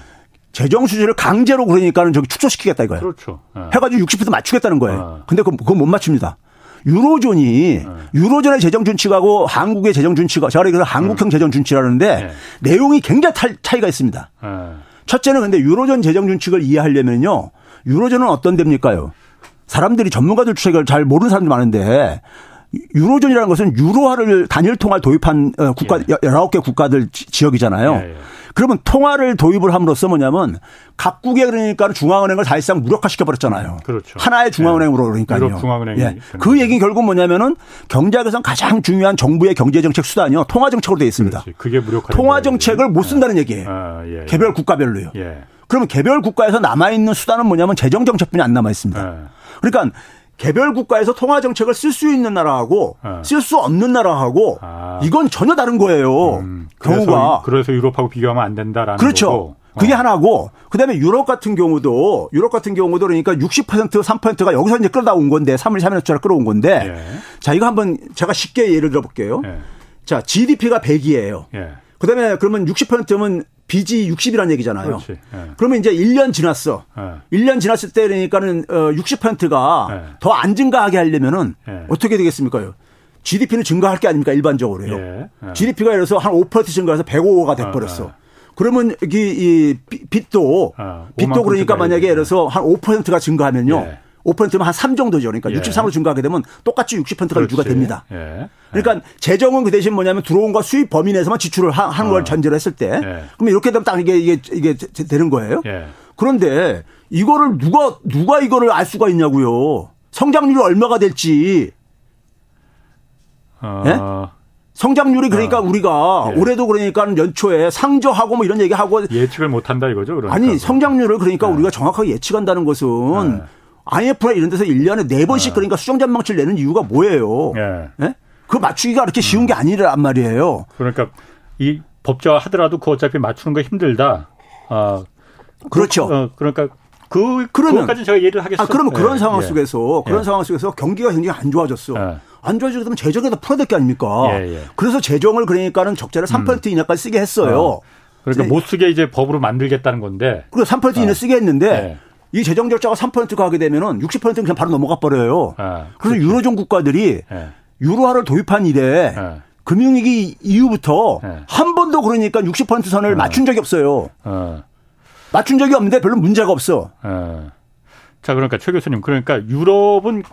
재정 수준을 강제로 그러니까는 저기 축소시키겠다 이거예요. 그렇죠. 예. 해가지고 60% 맞추겠다는 거예요. 예. 근데 그건, 그건 못 맞춥니다. 유로존이 네. 유로존의 재정 준칙하고 한국의 재정 준칙, 제가 그래서 한국형 네. 재정 준칙이라는데 네. 내용이 굉장히 차이가 있습니다. 네. 첫째는 근데 유로존 재정 준칙을 이해하려면요. 유로존은 어떤 데입니까요? 사람들이 전문가들 주책을 잘 모르는 사람들이 많은데 유로존이라는 것은 유로화를 단일 통화 도입한 어, 국가 예. 19개 국가들 지역이잖아요. 예, 예. 그러면 통화를 도입을 함으로써 뭐냐면 각국의 그러니까 중앙은행을 사실상 무력화시켜 버렸잖아요. 그렇죠. 하나의 중앙은행으로 그러니까요. 중앙은행. 예. 그 얘기는 결국 뭐냐면은 경제학에서 가장 중요한 정부의 경제 정책 수단이요. 통화 정책으로 되어 있습니다. 그렇지. 그게 무력화. 통화 정책을 못 쓴다는 얘기예요. 아, 예, 예. 개별 국가별로요. 예. 그러면 개별 국가에서 남아 있는 수단은 뭐냐면 재정 정책뿐이 안 남아 있습니다. 예. 그러니까 개별 국가에서 통화 정책을 쓸 수 있는 나라하고 네. 쓸수 없는 나라하고 아. 이건 전혀 다른 거예요. 음, 그래서, 경우가 그래서 유럽하고 비교하면 안 된다라는 그렇죠. 거고. 그게 어. 하나고 그다음에 유럽 같은 경우도 유럽 같은 경우도 그러니까 60% 3%가 여기서 이제 끌어다온 건데 3월 3일날 끌어온 건데 예. 자 이거 한번 제가 쉽게 예를 들어 볼게요. 예. 자 GDP가 100이에요. 예. 그다음에 그러면 60%면 빚이 60이라는 얘기잖아요. 네. 그러면 이제 1년 지났어. 네. 1년 지났을 때 그러니까는 60%가 네. 더안 증가하게 하려면은 네. 어떻게 되겠습니까? GDP는 증가할 게 아닙니까 일반적으로요. 예. 예. GDP가 예를 들어서 한 5% 증가해서 105가 돼버렸어. 예. 그러면 여기 이 빚도 아, 빚도 그러니까 만약에 예를 들어서 한 5%가 증가하면요. 예. 5%면 한 3 정도죠. 그러니까 예. 63으로 증가하게 되면 똑같이 60%가 그렇지. 유지가 됩니다. 예. 그러니까 재정은 그 대신 뭐냐면 들어온 거 수입 범위 내에서만 지출을 하는 걸 어. 전제로 했을 때 예. 그러면 이렇게 되면 딱 이게 이게 이게 되는 거예요. 예. 그런데 이거를 누가 누가 이거를 알 수가 있냐고요. 성장률이 얼마가 될지. 어. 예? 성장률이 그러니까 어. 우리가 예. 올해도 그러니까 연초에 상저하고 뭐 이런 얘기하고 예측을 못 한다 이거죠. 그러니까. 아니 성장률을 그러니까 예. 우리가 정확하게 예측한다는 것은 예. IMF나 이런 데서 1년에 4번씩 네. 그러니까 수정 전망치를 내는 이유가 뭐예요? 네. 네? 그 맞추기가 그렇게 쉬운 게 아니란 말이에요. 그러니까 이 법제화 하더라도 그 어차피 맞추는 거 힘들다. 아, 그렇죠. 그, 어, 그러니까 그 그러면 그까지 제가 예를 하겠어요. 아, 그러면 네. 그런 상황 예. 속에서 그런 예. 상황 속에서 경기가 굉장히 안 좋아졌어. 예. 안 좋아지게 되면 재정에다 풀어야 될 게 아닙니까? 예, 예. 그래서 재정을 그러니까는 적자를 3% 음. 이내까지 쓰게 했어요. 어. 그러니까 못 쓰게 이제 법으로 만들겠다는 건데. 그리고 3% 이내 어. 쓰게 했는데 이 재정 적자가 3%가 하게 되면은 60%는 그냥 바로 넘어가 버려요. 아, 그래서 그렇죠. 유로존 국가들이 네. 유로화를 도입한 이래 네. 금융위기 이후부터 네. 한 번도 그러니까 60% 선을 맞춘 적이 없어요. 맞춘 적이 없는데 별로 문제가 없어. 자, 그러니까 최 교수님, 그러니까 유럽은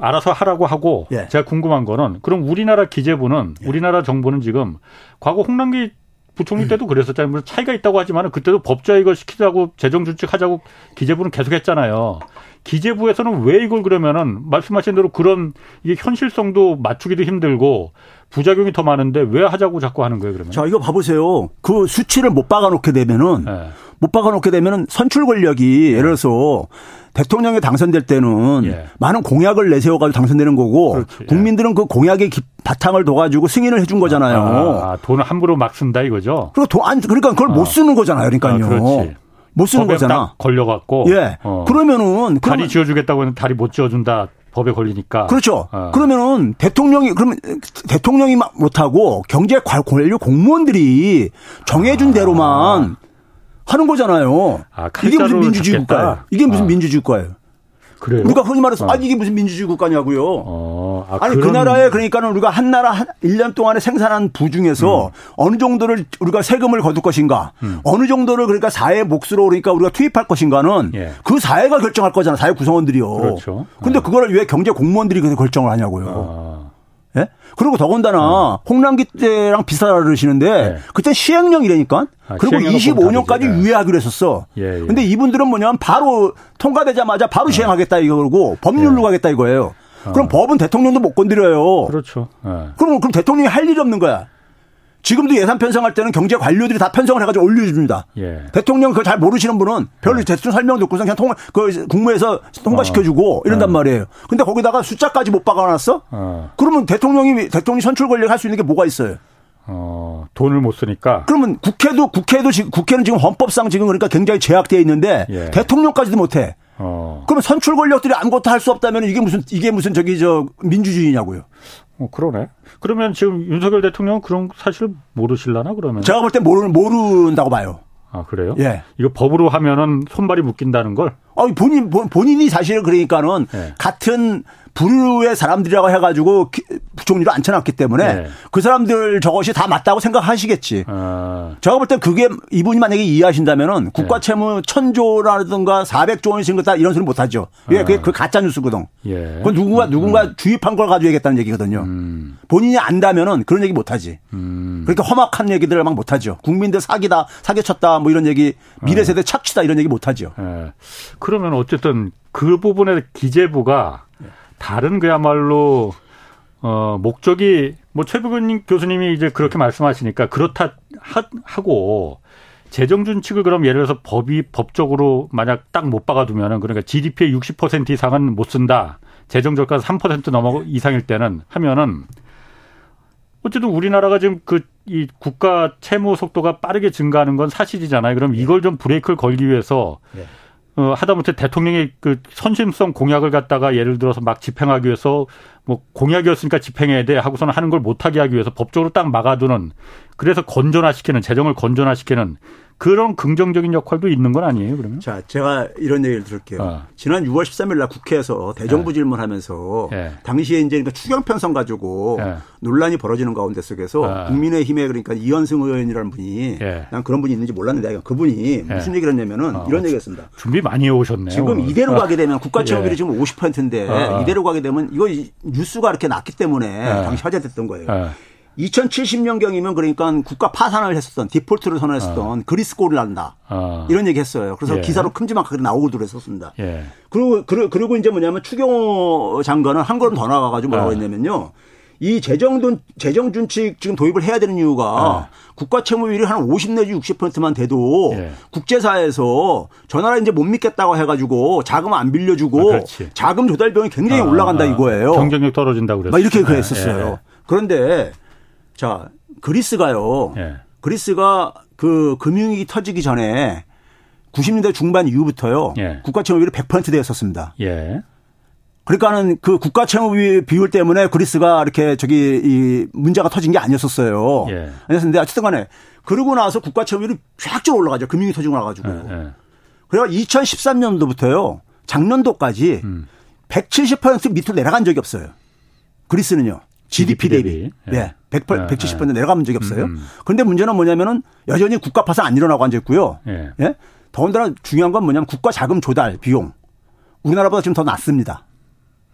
알아서 하라고 하고 예. 제가 궁금한 거는 그럼 우리나라 기재부는 예. 우리나라 정부는 지금 과거 홍남기 부총리 때도 그랬었잖아요. 차이가 있다고 하지만 그때도 법제 이걸 시키자고 재정 준칙하자고 기재부는 계속 했잖아요. 기재부에서는 왜 이걸 그러면은 말씀하신 대로 그런 이게 현실성도 맞추기도 힘들고 부작용이 더 많은데 왜 하자고 자꾸 하는 거예요, 그러면? 자, 이거 봐보세요. 그 수치를 못 박아놓게 되면은 네. 못 박아놓게 되면은 선출 권력이 예를 들어서 대통령이 당선될 때는 예. 많은 공약을 내세워가지고 당선되는 거고 그렇지, 예. 국민들은 그 공약의 바탕을 둬가지고 승인을 해준 거잖아요. 아, 아, 돈을 함부로 막 쓴다 이거죠. 그리고 돈, 아니, 그러니까 그걸 아. 못 쓰는 거잖아요. 그러니까요. 못 쓰는 거잖아. 걸려갖고. 예. 어. 그러면은 다리 지어주겠다고 하는 다리 못 지어준다. 법에 걸리니까. 그렇죠. 어. 그러면은 대통령이 그러면 대통령이 못하고 경제 관료 공무원들이 정해준 아. 대로만 하는 거잖아요. 아, 이게 무슨 민주주의 국가야? 이게 무슨 아. 민주주의 국가예요? 그래요? 우리가 흔히 말해서 어. 아니 이게 무슨 민주주의 국가냐고요. 어. 아, 니그 나라에 그러니까는 우리가 한 나라 한 1년 동안에 생산한 부 중에서 음. 어느 정도를 우리가 세금을 거둘 것인가, 음. 어느 정도를 그러니까 사회 몫으로 그러니까 우리가 투입할 것인가는 예. 그 사회가 결정할 거잖아. 사회 구성원들이요. 그렇죠. 근데 어. 그거를 왜 경제 공무원들이 그렇게 결정을 하냐고요. 아. 예? 그리고 더군다나 음. 홍남기 때랑 비슷하다 그러시는데 네. 그때 시행령이라니까. 아, 그리고 25년까지 네. 유예하기로 했었어. 예, 예. 근데 이분들은 뭐냐면 바로 통과되자마자 바로 네. 시행하겠다 이거고 법률로 예. 가겠다 이거예요. 그럼 어. 법은 대통령도 못 건드려요. 그렇죠. 예. 그럼 그럼 대통령이 할 일이 없는 거야. 지금도 예산 편성할 때는 경제 관료들이 다 편성을 해가지고 올려줍니다. 예. 대통령 그걸 잘 모르시는 분은 별로 예. 대충 설명 듣고서 그냥 통, 그 국무에서 통과시켜주고 어. 이런단 어. 말이에요. 근데 거기다가 숫자까지 못 박아놨어? 어. 그러면 대통령이, 대통령 선출 권력 할 수 있는 게 뭐가 있어요? 어, 돈을 못 쓰니까. 그러면 국회도, 국회도 지금, 국회는 지금 헌법상 지금 그러니까 굉장히 제약되어 있는데 예. 대통령까지도 못 해. 어. 그러면 선출 권력들이 아무것도 할 수 없다면 이게 무슨 이게 무슨 저기 저 민주주의냐고요. 어, 그러네. 그러면 지금 윤석열 대통령은 그런 사실 모르실라나 그러면? 제가 볼 때 모르 모른다고 봐요. 아 그래요? 예. 이거 법으로 하면은 손발이 묶인다는 걸? 아 본인 본인이 사실 그러니까는 예. 같은 부류의 사람들이라고 해가지고 부총리를 앉혀놨기 때문에 네. 그 사람들 저것이 다 맞다고 생각하시겠지. 아. 제가 볼 때 그게 이분이 만약에 이해하신다면은 국가 네. 채무 천조라든가 400조 원이 생겼다 이런 소리 못하죠. 왜? 아. 그게 그 가짜 뉴스거든. 예. 그건 누군가 음. 누군가 주입한 걸 가지고 얘기했다는 얘기거든요. 음. 본인이 안다면은 그런 얘기 못하지. 음. 그러니까 험악한 얘기들을 막 못하죠. 국민들 사기다, 사기쳤다, 뭐 이런 얘기, 미래 세대 착취다 이런 얘기 못하죠. 예. 그러면 어쨌든 그 부분에 기재부가 다른 그야말로 어 목적이 뭐 최부근 교수님이 이제 그렇게 말씀하시니까 그렇다 하, 고 재정 준칙을 그럼 예를 들어서 법이 법적으로 만약 딱 못 박아두면은 그러니까 GDP의 60% 이상은 못 쓴다. 재정 적가 3% 넘어 이상일 때는 하면은 어쨌든 우리나라가 지금 그 이 국가 채무 속도가 빠르게 증가하는 건 사실이잖아요. 그럼 이걸 좀 브레이크를 걸기 위해서 네. 어, 하다못해 대통령의 그 선심성 공약을 갖다가 예를 들어서 막 집행하기 위해서 뭐 공약이었으니까 집행해야 돼 하고서는 하는 걸 못하게 하기 위해서 법적으로 딱 막아두는 그래서 건전화시키는 재정을 건전화시키는 그런 긍정적인 역할도 있는 건 아니에요, 그러면? 자, 제가 이런 얘기를 들을게요. 어. 지난 6월 13일 날 국회에서 대정부 네. 질문하면서 네. 당시에 이제 그러니까 추경 편성 가지고 네. 논란이 벌어지는 가운데 속에서 어. 국민의힘에 그러니까 이현승 의원이라는 분이 난 그런 분이 있는지 몰랐는데 그분이 무슨 얘기를 했냐면은 어. 이런 얘기했습니다. 준비 많이 해오셨네요. 지금 오늘. 이대로 가게 되면 국가 채무비율이 지금 50%인데 이대로 가게 되면 이거 뉴스가 이렇게 났기 때문에 당시 화제됐던 거예요. 2070년경이면 그러니까 국가 파산을 했었던 디폴트를 선언했었던 어. 그리스 꼴이 난다. 어. 이런 얘기 했어요. 그래서 예. 기사로 큼지막하게 나오고 그랬었습니다. 예. 그리고, 그리고 이제 뭐냐면 추경호 장관은 한 걸음 더 나가가지고 뭐라고 어. 했냐면요. 이 재정돈, 재정준칙 지금 도입을 해야 되는 이유가 어. 국가 채무율이 한 50 내지 60%만 돼도 예. 국제사에서 저 나라 이제 못 믿겠다고 해가지고 자금 안 빌려주고 아, 자금 조달 비용이 굉장히 아, 올라간다 이거예요. 경쟁력 떨어진다고 그랬어요. 막 이렇게 그랬었어요. 예. 그런데 자, 그리스가요. 예. 그리스가 그 금융위기 터지기 전에 90년대 중반 이후부터요. 예. 국가 채무비율이 100% 되었었습니다. 예. 그러니까는 그 국가 채무 비율 때문에 그리스가 이렇게 저기 이 문제가 터진 게 아니었었어요. 예. 아니었는데 어쨌든 간에 그러고 나서 국가 채무율이 쫙 올라가죠. 금융이 터지고 나가지고. 예. 예. 그래가 2013년도부터요. 작년도까지 음. 170% 밑으로 내려간 적이 없어요. 그리스는요. GDP, 대비. 예. 네. 100, 170% 네. 내려가본 적이 없어요. 음. 그런데 문제는 뭐냐면은 여전히 국가 파산 안 일어나고 앉아 있고요. 예. 예. 더군다나 중요한 건 뭐냐면 국가 자금 조달 비용. 우리나라보다 지금 더 낮습니다.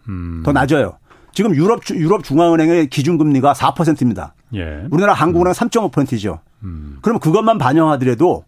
음. 더 낮아요. 지금 유럽 유럽 중앙은행의 기준금리가 4%입니다. 예. 우리나라 한국은행 음. 3.5%죠. 음. 그럼 그것만 반영하더라도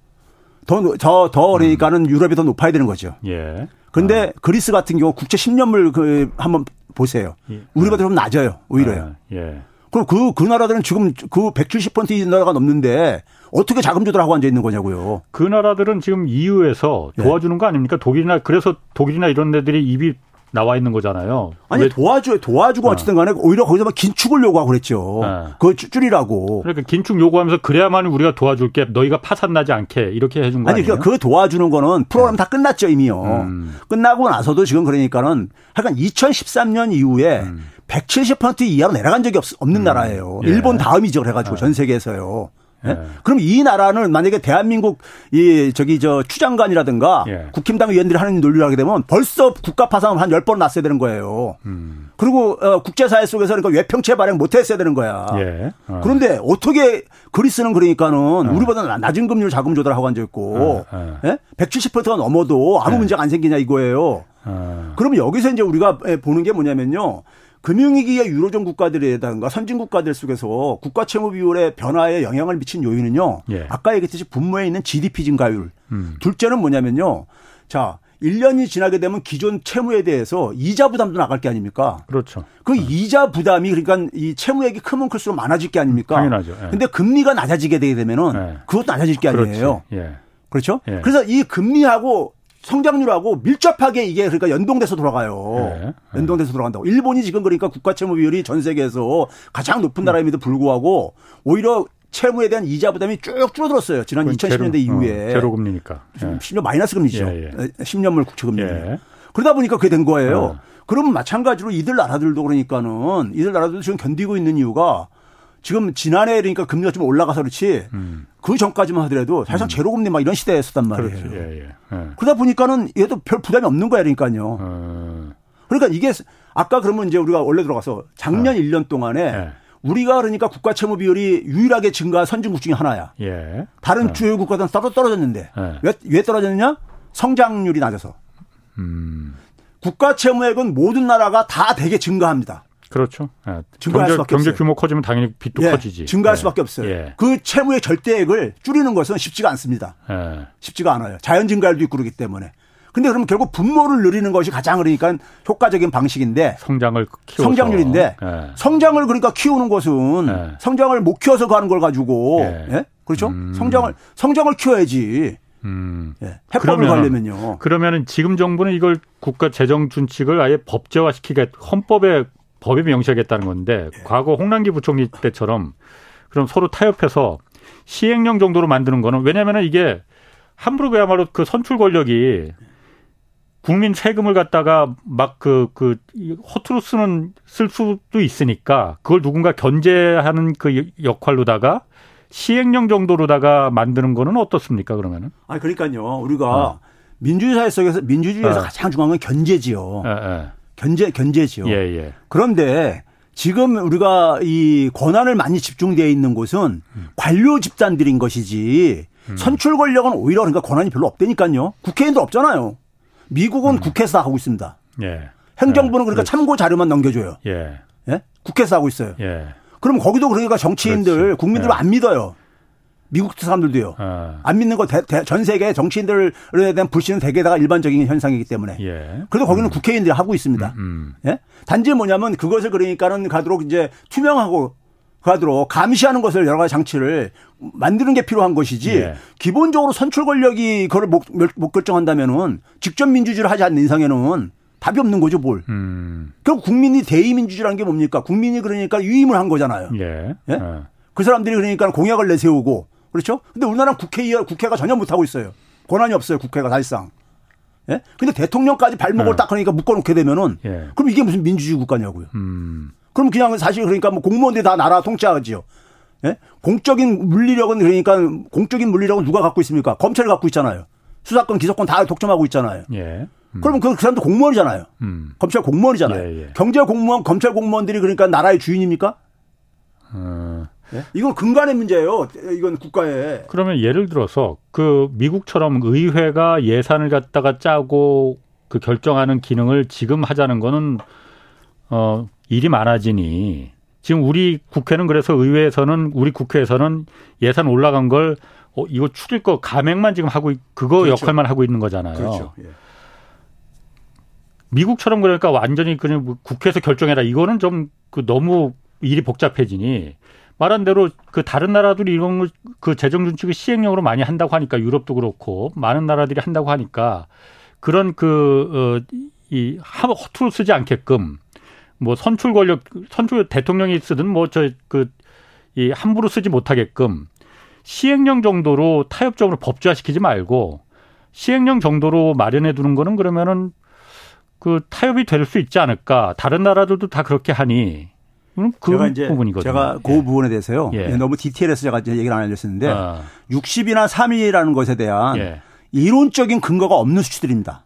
더, 더, 더 그러니까는 음. 유럽이 더 높아야 되는 거죠. 예. 근데 아. 그리스 같은 경우 국채 10년물 그 한번 보세요. 예. 우리보다 좀 낮아요. 오히려요. 아, 예. 그럼 그, 그 나라들은 지금 그 170% 나라가 넘는데 어떻게 자금 조달하고 앉아 있는 거냐고요. 그 나라들은 지금 EU에서 도와주는 거 아닙니까? 독일이나 그래서 독일이나 이런 데들이 입이 나와 있는 거잖아요. 아니 도와줘 도와주고 어. 어쨌든 간에 오히려 거기서 막 긴축을 요구하고 그랬죠. 네. 그거 줄이라고. 그러니까 긴축 요구하면서 그래야만 우리가 도와줄게. 너희가 파산 나지 않게 이렇게 해준 거 아니, 아니에요? 그 도와주는 거는 프로그램 네. 다 끝났죠 이미요. 음. 끝나고 나서도 지금 그러니까는 하여간 2013년 이후에 음. 170% 이하로 내려간 적이 없, 없는 음. 나라예요. 예. 일본 다음이죠 그래가지고 네. 전 세계에서요. 예? 네. 그럼 이 나라는 만약에 대한민국 이 저기 저 추장관이라든가 예. 국힘당 의원들이 하는 논리를 하게 되면 벌써 국가 파산을 한 10번 났어야 되는 거예요. 음. 그리고 어, 국제사회 속에서 그러니까 외평채 발행 못 했어야 되는 거야. 예. 어. 그런데 어떻게 그리스는 그러니까는 어. 우리보다 낮은 금리로 자금 조달하고 앉아 있고 어. 예? 170%가 넘어도 아무 예. 문제가 안 생기냐 이거예요. 어. 그러면 여기서 이제 우리가 보는 게 뭐냐면요. 금융위기의 유로존 국가들이라든가 선진 국가들 속에서 국가 채무 비율의 변화에 영향을 미친 요인은요. 예. 아까 얘기했듯이 분모에 있는 GDP 증가율. 음. 둘째는 뭐냐면요. 자, 1년이 지나게 되면 기존 채무에 대해서 이자 부담도 나갈 게 아닙니까? 그렇죠. 그 네. 이자 부담이 그러니까 이 채무액이 크면 클수록 많아질 게 아닙니까? 당연하죠. 예. 근데 금리가 낮아지게 되게 되면은 예. 그것도 낮아질 게 아니에요. 예. 그렇죠? 예. 그래서 이 금리하고 성장률하고 밀접하게 이게 그러니까 연동돼서 돌아가요. 네. 연동돼서 돌아간다고. 일본이 지금 그러니까 국가 채무 비율이 전 세계에서 가장 높은 나라임에도 불구하고 오히려 채무에 대한 이자 부담이 쭉 줄어들었어요. 지난 2010년대 제로, 이후에. 어, 제로 금리니까. 예. 심지어 마이너스 금리죠. 예, 예. 10년물 국채 금리. 예. 그러다 보니까 그게 된 거예요. 어. 그러면 마찬가지로 이들 나라들도 그러니까는 이들 나라들도 지금 견디고 있는 이유가 지금 지난해 그러니까 금리가 좀 올라가서 그렇지 음. 그 전까지만 하더라도 사실상 음. 제로금리 막 이런 시대였었단 말이에요. 예, 예. 예. 그러다 보니까는 얘도 별 부담이 없는 거야 그러니까요. 어. 그러니까 이게 아까 그러면 이제 우리가 원래 들어가서 작년 어. 1년 동안에 예. 우리가 그러니까 국가 채무 비율이 유일하게 증가한 선진국 중에 하나야. 예. 다른 어. 주요 국가들은 떨어 떨어졌는데 예. 왜, 왜 떨어졌느냐? 성장률이 낮아서. 음. 국가 채무액은 모든 나라가 다 되게 증가합니다. 그렇죠. 예. 증가할 경제, 수밖에 경제 없어요. 규모 커지면 당연히 빚도 예. 커지지. 증가할 예. 수밖에 없어요. 예. 그 채무의 절대액을 줄이는 것은 쉽지가 않습니다. 예. 쉽지가 않아요. 자연 증가율도 있고 그러기 때문에. 근데 그러면 결국 분모를 늘리는 것이 가장 그러니까 효과적인 방식인데 성장을 키워서. 성장률인데 예. 성장을 그러니까 키우는 것은 성장을 못 키워서 가는 걸 가지고 예? 그렇죠? 음. 성장을 성장을 키워야지. 음. 예. 해법을 가려면요. 그러면은 지금 정부는 이걸 국가 재정 준칙을 아예 법제화시키게 헌법에 법에 명시하겠다는 건데 예. 과거 홍남기 부총리 때처럼 그럼 서로 타협해서 시행령 정도로 만드는 거는 왜냐하면 이게 함부로 그야말로 그 선출 권력이 국민 세금을 갖다가 막 그, 그, 허투루 쓰는, 쓸 수도 있으니까 그걸 누군가 견제하는 그 역할로다가 시행령 정도로다가 만드는 거는 어떻습니까, 그러면은? 아, 그러니까요. 우리가 어. 민주주의 사회 속에서 민주주의에서 어. 가장 중요한 건 견제지요. 에, 에. 견제 견제지요. 예, 예. 그런데 지금 우리가 이 권한을 많이 집중되어 있는 곳은 음. 관료 집단들인 것이지 음. 선출 권력은 오히려 그러니까 권한이 별로 없다니까요. 국회의원도 없잖아요. 미국은 음. 국회에서 하고 있습니다. 예. 행정부는 그러니까 그렇지. 참고 자료만 넘겨줘요. 예. 예? 국회에서 하고 있어요. 예. 그럼 거기도 그러니까 정치인들 예. 안 믿어요. 미국 사람들도요. 어. 안 믿는 거 전 세계 정치인들에 대한 불신은 대개다가 일반적인 현상이기 때문에. 예. 그래도 거기는 음. 국회의원들이 하고 있습니다. 음, 음. 예? 단지 뭐냐면 그것을 그러니까는 가도록 이제 투명하고 가도록 감시하는 것을 여러 가지 장치를 만드는 게 필요한 것이지 예. 기본적으로 선출 권력이 그걸 못, 못 결정한다면은 직접 민주주의를 하지 않는 이상에는 답이 없는 거죠, 뭘. 음. 결국 국민이 대의민주주의라는 게 뭡니까? 국민이 그러니까 유임을 한 거잖아요. 예. 예? 어. 그 사람들이 그러니까 공약을 내세우고 그렇죠? 근데 우리나라는 국회의원, 국회가 전혀 못 하고 있어요. 권한이 없어요, 국회가 사실상. 예? 근데 대통령까지 발목을 네. 딱 하니까 묶어놓게 되면은 예. 그럼 이게 무슨 민주주의 국가냐고요. 음. 그럼 그냥 사실 그러니까 뭐 공무원들이 다 나라 통치하지요. 예? 공적인 물리력은 그러니까 공적인 물리력은 누가 갖고 있습니까? 검찰이 갖고 있잖아요. 수사권, 기소권 다 독점하고 있잖아요. 예. 음. 그러면 그, 그 사람도 공무원이잖아요. 음. 검찰 공무원이잖아요. 예, 예. 경제 공무원, 검찰 공무원들이 그러니까 나라의 주인입니까? 음. 네? 이건 근간의 문제예요. 이건 국가에. 그러면 예를 들어서 그 미국처럼 의회가 예산을 갖다가 짜고 그 결정하는 기능을 지금 하자는 거는 어 일이 많아지니 지금 우리 국회는 그래서 의회에서는 우리 국회에서는 예산 올라간 걸 어, 이거 추릴 거 감액만 지금 하고 그거 그렇죠. 역할만 하고 있는 거잖아요. 그렇죠. 예. 미국처럼 그러니까 완전히 그냥 국회에서 결정해라 이거는 좀 그 너무 일이 복잡해지니 말한 대로 그 다른 나라들이 이런 그 재정 준칙을 시행령으로 많이 한다고 하니까 유럽도 그렇고 많은 나라들이 한다고 하니까 그런 그어이 허투루 쓰지 않게끔 뭐 선출 권력 선출 대통령이 쓰든 뭐 저 그 이 함부로 쓰지 못하게끔 시행령 정도로 타협적으로 법제화시키지 말고 시행령 정도로 마련해 두는 거는 그러면은 그 타협이 될 수 있지 않을까. 다른 나라들도 다 그렇게 하니 그 제가 이제 부분이거든요. 제가 그 예. 부분에 대해서요. 예. 너무 디테일해서 제가 얘기를 안 해줬었는데 아. 60이나 3위라는 것에 대한 예. 이론적인 근거가 없는 수치들입니다.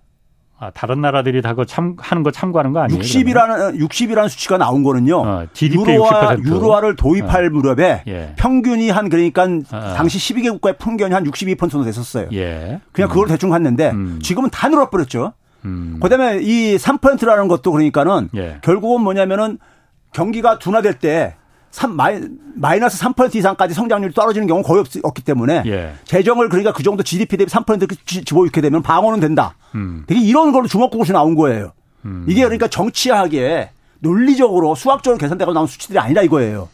아, 다른 나라들이 다 그 참, 하는 거 참고하는 거 아니에요? 60이라는, 60이라는 수치가 나온 거는요. 어, 유로화, 유로화를 도입할 어. 무렵에 예. 평균이 한 그러니까 어. 당시 12개 국가의 평균이 한 62% 정도 됐었어요. 예. 그냥 그걸 음. 대충 갔는데 음. 지금은 다 늘어버렸죠. 음. 그 다음에 이 3%라는 것도 그러니까는 예. 결국은 뭐냐면은 경기가 둔화될 때 3, 마이 너스 3% 이상까지 성장률이 떨어지는 경우는 거의 없, 기 때문에 예. 재정을 그러니까 그 정도 GDP 대비 3% 집어넣게 되면 방어는 된다. 음. 되게 이런 걸로 주먹구구식 나온 거예요. 음. 이게 그러니까 정치하게 논리적으로 수학적으로 계산되고 나온 수치들이 아니라 이거예요.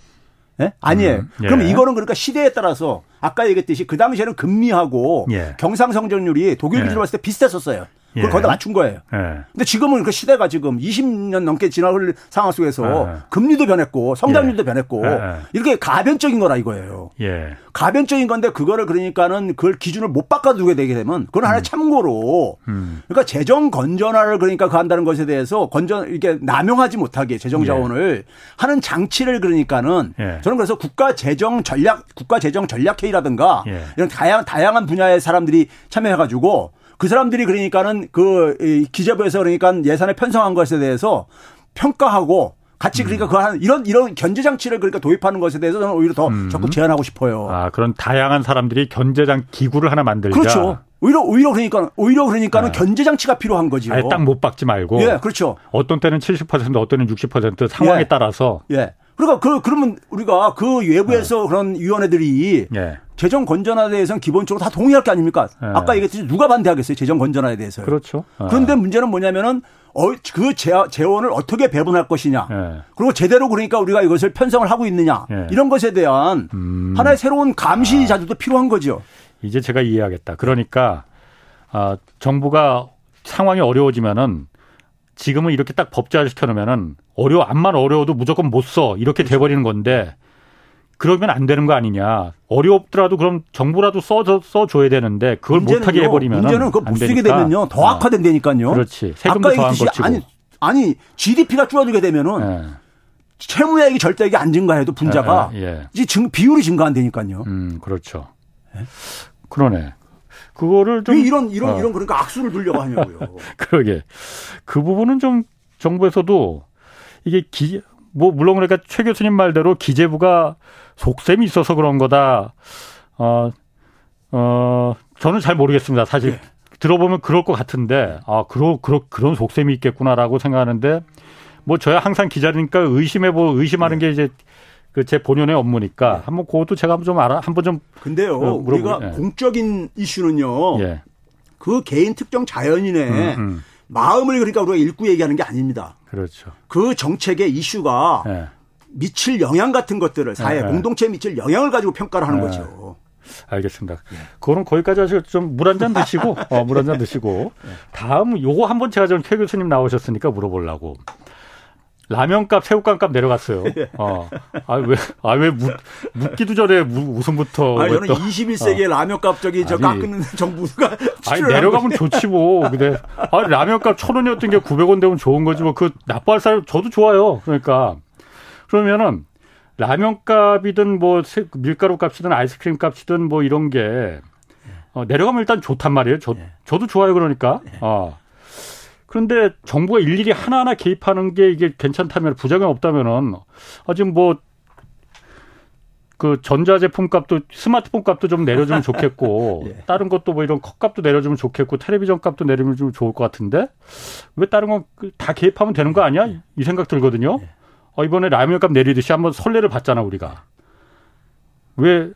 예? 아니에요. 음. 예. 그럼 이거는 그러니까 시대에 따라서 아까 얘기했듯이 그 당시에는 금리하고 예. 경상성장률이 독일 기준으로 예. 봤을 때 비슷했었어요. 그걸 예. 거기다 맞춘 거예요. 예. 근데 지금은 그 시대가 지금 20년 넘게 지나올 상황 속에서 예. 금리도 변했고 성장률도 예. 변했고 예. 이렇게 가변적인 거라 이거예요. 예. 가변적인 건데 그거를 그러니까는 그걸 기준을 못 바꿔두게 되게 되면 그건 하나의 음. 참고로 음. 그러니까 재정 건전화를 그러니까 그 한다는 것에 대해서 건전 이게 남용하지 못하게 재정 자원을 하는 장치를 그러니까는 저는 그래서 국가 재정 전략 국가 재정 전략 회의라든가 이런 다양 다양한 분야의 사람들이 참여해가지고 그 사람들이 그러니까는 그 기재부에서 그러니까 예산을 편성한 것에 대해서 평가하고 같이 그러니까 음. 그한 이런 이런 견제 장치를 그러니까 도입하는 것에 대해서 저는 오히려 더 음. 적극 제안하고 싶어요. 아 그런 다양한 사람들이 견제장 기구를 하나 만들자. 그렇죠. 오히려 오히려 그러니까 오히려 그러니까는 네. 견제 장치가 필요한 거지요. 아예 딱못 박지 말고. 예, 그렇죠. 어떤 때는 70% 어떤 때는 60% 상황에 예. 따라서. 예. 그러니까 그 그러면 우리가 그 외부에서 네. 그런 위원회들이 예. 재정 건전화에 대해서는 기본적으로 다 동의할 게 아닙니까? 예. 아까 얘기했듯이 누가 반대하겠어요? 재정 건전화에 대해서. 그렇죠. 예. 그런데 문제는 뭐냐면은 어, 그 재원을 어떻게 배분할 것이냐. 예. 그리고 제대로 그러니까 우리가 이것을 편성을 하고 있느냐. 예. 이런 것에 대한 음. 하나의 새로운 감시 자료도 아. 필요한 거죠. 이제 제가 이해하겠다. 그러니까 아, 정부가 상황이 어려워지면은 지금은 이렇게 딱 법제화 시켜 놓으면은 어려워 암만 어려워도 무조건 못 써 이렇게 그렇죠. 돼버리는 건데 그러면 안 되는 거 아니냐. 어렵더라도 그럼 정부라도 써줘, 써줘야 되는데 그걸 못하게 해버리면 문제는 그걸 못 쓰게 되면요 더 어. 악화된다니까요. 그렇지. 세금도 더한 거치고. 아니 아니 GDP가 줄어들게 되면은 네. 채무액이 절대액이 안 증가해도 분자가 예, 예. 이제 증, 비율이 증가한다니까요. 음 그렇죠. 예? 그러네. 그거를 좀왜 이런 이런 어. 이런 그러니까 악수를 두려고 하냐고요. <laughs> 그러게 그 부분은 좀 정부에서도 이게 기, 뭐 물론 그러니까 최 교수님 말대로 기재부가 속셈이 있어서 그런 거다. 어, 어, 저는 잘 모르겠습니다. 사실 네. 들어보면 그럴 것 같은데 아, 그러, 그러, 그런 속셈이 있겠구나라고 생각하는데 뭐 저야 항상 기자니까 의심해보 의심하는 네. 게 이제 그 제 본연의 업무니까 네. 한번 그것도 제가 한번 좀 알아 한번 좀 근데요 어, 우리가 예. 공적인 이슈는요 예. 그 개인 특정 자연인의 음, 음. 마음을 그러니까 우리가 읽고 얘기하는 게 아닙니다. 그렇죠. 그 정책의 이슈가 네. 미칠 영향 같은 것들을 사회 네. 공동체에 미칠 영향을 가지고 평가를 하는 네. 거죠. 알겠습니다. 그거는 거기까지 하시고 좀 물 한 잔 드시고 <laughs> 어, 물 한 잔 드시고 다음 요거 한번 제가 좀최 교수님 나오셨으니까 물어보려고. 라면값, 새우깡값 내려갔어요. 어. 아, 왜, 아, 왜 묻, 묻기도 전에 웃음부터. 아, 저는 21세기에 어. 라면값 저기 저 깎는 <laughs> 정부가. 아니, 내려가면 좋지 뭐. 근데, 아, 라면값 천 원이었던 게 900원 되면 좋은 거지 뭐. 그 나빠할 사람, 저도 좋아요. 그러니까. 그러면은, 라면 값이든 뭐, 밀가루 값이든 아이스크림 값이든 뭐 이런 게, 어, 내려가면 일단 좋단 말이에요. 저, 예. 저도 좋아요. 그러니까. 예. 어. 그런데 정부가 일일이 하나하나 개입하는 게 이게 괜찮다면 부작용 없다면은 아 지금 뭐 그 전자제품 값도 스마트폰 값도 좀 내려주면 좋겠고 <laughs> 예. 다른 것도 뭐 이런 컵 값도 내려주면 좋겠고 텔레비전 값도 내려주면 좋을 것 같은데 왜 다른 건 다 개입하면 되는 거 아니야? 예. 이 생각 들거든요. 예. 어, 이번에 라면 값 내리듯이 한번 선례를 봤잖아 우리가. 왜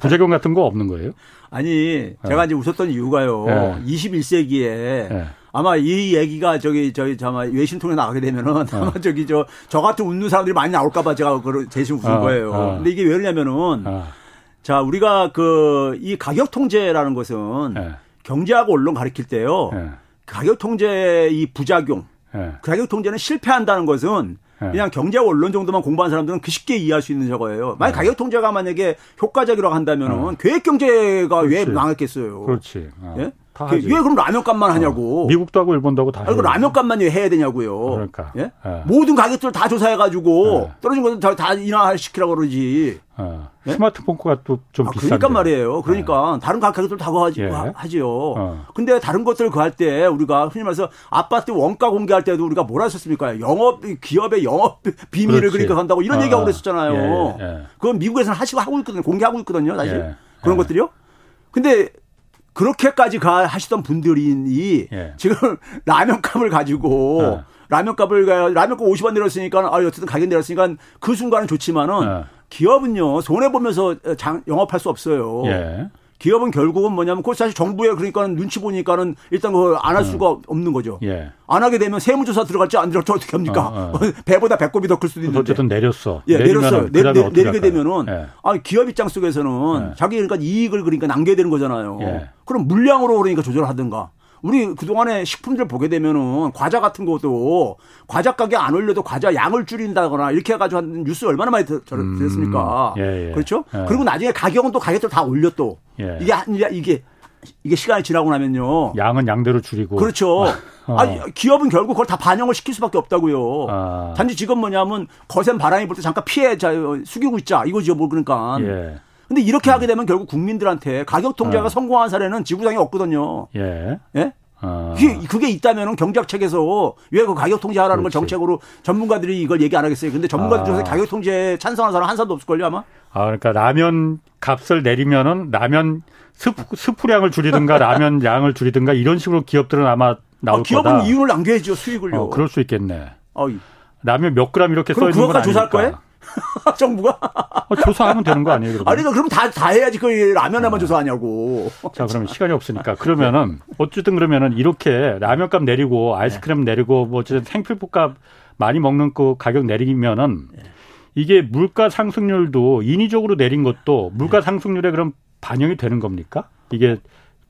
부작용 같은 거 없는 거예요? 아니 제가 예. 이제 웃었던 이유가요. 21세기에 아마 이 얘기가 저기 저기 아마 외신 통해 나가게 되면은 어. 아마 저기 저 저 같은 웃는 사람들이 많이 나올까봐 제가 그걸 대신 웃은 어. 거예요. 어. 근데 이게 왜 그러냐면은 어. 자 우리가 그 이 가격 통제라는 것은 네. 경제하고 언론 가리킬 때요. 네. 가격 통제 이 부작용, 네. 가격 통제는 실패한다는 것은 네. 그냥 경제와 언론 정도만 공부한 사람들은 그 쉽게 이해할 수 있는 저거예요. 만약 네. 가격 통제가 만약에 효과적이라고 한다면은 네. 계획 경제가 그렇지. 왜 망했겠어요. 그렇지. 어. 예? 왜 그럼 라면값만 어. 하냐고. 어. 미국도 하고 일본도 하고 다. 아니, 그 라면값만 해야 되냐고요. 그러니까. 예? 예. 모든 가격들을 다 조사해가지고 예. 떨어진 것들 다, 다 인하시키라고 그러지. 어. 예? 스마트폰 값도 좀 아, 비싼데. 그러니까 말이에요. 그러니까 예. 다른 가격들 다 하지, 예. 하지요. 어. 근데 다른 것들 그 할 때 우리가 흔히 말해서 아파트 원가 공개할 때도 우리가 뭐라 했었습니까? 영업 기업의 영업 비밀을 그렇지. 그러니까 한다고 이런 어. 얘기하고 그랬었잖아요. 예, 그건 미국에서는 하시고 하고 있거든요. 공개하고 있거든요. 사실 그런 것들이요. 근데 그렇게까지 가 하시던 분들이 예. 지금 <laughs> 라면값을 가지고 어. 라면값을 라면값 50원 내렸으니까 아 어쨌든 가격 내렸으니까 그 순간은 좋지만은 어. 기업은요 손해 보면서 장, 영업할 수 없어요. 예. 기업은 결국은 뭐냐면 그 사실 정부에 그러니까 눈치 보니까는 일단 그걸 안 할 수가 없는 거죠. 예. 안 하게 되면 세무조사 들어갈지 안 들어갈지 어떻게 합니까? 어, 어. <laughs> 배보다 배꼽이 더 클 수도 있는데. 어쨌든 내렸어. 예, 내렸어요. 내, 내, 내리게 되면은 예. 아, 기업 입장 속에서는 예. 자기 그러니까 이익을 그러니까 남겨야 되는 거잖아요. 예. 그럼 물량으로 그러니까 조절하든가 우리 그동안에 식품들 보게 되면은 과자 같은 것도 과자 가게 안 올려도 과자 양을 줄인다거나 이렇게 해가지고 한 뉴스 얼마나 많이 들 었습니까? 음, 예, 예. 그렇죠? 예. 그리고 나중에 가격은 또 가격들 다 올려 또. 예. 이게, 이게, 이게 시간이 지나고 나면요. 양은 양대로 줄이고. 그렇죠. <laughs> 어. 아니, 기업은 결국 그걸 다 반영을 시킬 수밖에 없다고요. 아. 단지 지금 뭐냐면 거센 바람이 불 때 잠깐 피해 자 숙이고 있자 이거죠. 뭐 그러니까. 예. 근데 이렇게 하게 되면 결국 국민들한테 가격 통제가 어. 성공한 사례는 지구상에 없거든요. 예. 예? 어. 그게, 그게 있다면 경제학 책에서 왜 그 가격 통제하라는 그렇지. 걸 정책으로 전문가들이 이걸 얘기 안 하겠어요. 근데 전문가들 중에서 아. 가격 통제에 찬성하는 사람 한 사람도 없을걸요, 아마? 아, 그러니까 라면 값을 내리면은 라면 스프, 스프량을 줄이든가 라면 <laughs> 양을 줄이든가 이런 식으로 기업들은 아마 나올 아, 기업은 거다. 이윤을 남겨야죠, 수익을요. 어, 그럴 수 있겠네. 어, 라면 몇 그램 이렇게 써 있는 건 아니까. 조사할 거예요? <laughs> 정부가? 어, 조사하면 되는 거 아니에요? 그러면? 아니, 그럼 다, 다 해야지. 그 라면에만 아. 조사하냐고. 자, 그러면 시간이 없으니까. 그러면은, 어쨌든 그러면은 이렇게 라면 값 내리고 아이스크림 네. 내리고 뭐 어쨌든 생필품 값 많이 먹는 그 가격 내리면은 네. 이게 물가 상승률도 인위적으로 내린 것도 물가 네. 상승률에 그럼 반영이 되는 겁니까? 이게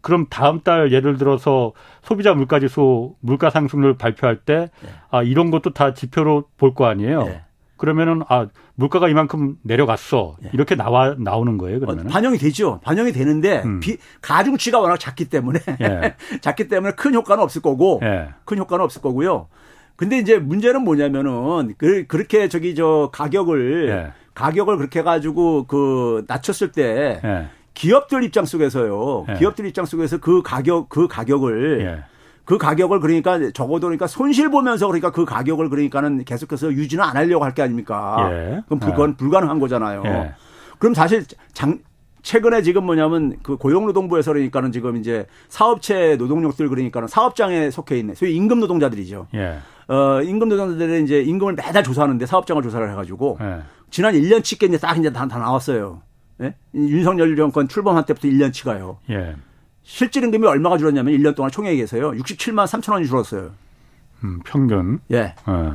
그럼 다음 달 예를 들어서 소비자 물가지수 물가 상승률 발표할 때 네. 아, 이런 것도 다 지표로 볼 거 아니에요. 네. 그러면은 아 물가가 이만큼 내려갔어 예. 이렇게 나와 나오는 거예요 그러면 어, 반영이 되죠 반영이 되는데 음. 비, 가중치가 워낙 작기 때문에 예. <laughs> 작기 때문에 큰 효과는 없을 거고 예. 큰 효과는 없을 거고요 근데 이제 문제는 뭐냐면은 그, 그렇게 저기 저 가격을 예. 가격을 그렇게 해가지고 그 낮췄을 때 예. 기업들 입장 속에서요 예. 기업들 입장 속에서 그 가격 그 가격을 그 가격을 그러니까 적어도 그러니까 손실 보면서 그러니까 그 가격을 그러니까는 계속해서 유지는 안 하려고 할 게 아닙니까? 예. 그럼 그건 예. 불가능한 거잖아요. 예. 그럼 사실 장 최근에 지금 뭐냐면 그 고용노동부에서 그러니까는 지금 이제 사업체 노동력들 그러니까는 사업장에 속해 있는 소위 임금 노동자들이죠. 예. 어, 임금 노동자들은 이제 임금을 매달 조사하는데 사업장을 조사를 해가지고 예. 지난 1년치께 이제 딱 이제 다, 다 나왔어요. 예? 윤석열 정권 출범한 때부터 1년치가요. 예. 실질 임금이 얼마가 줄었냐면 1년 동안 총액에서요. 67만 3천 원이 줄었어요. 음, 평균. 예. 예.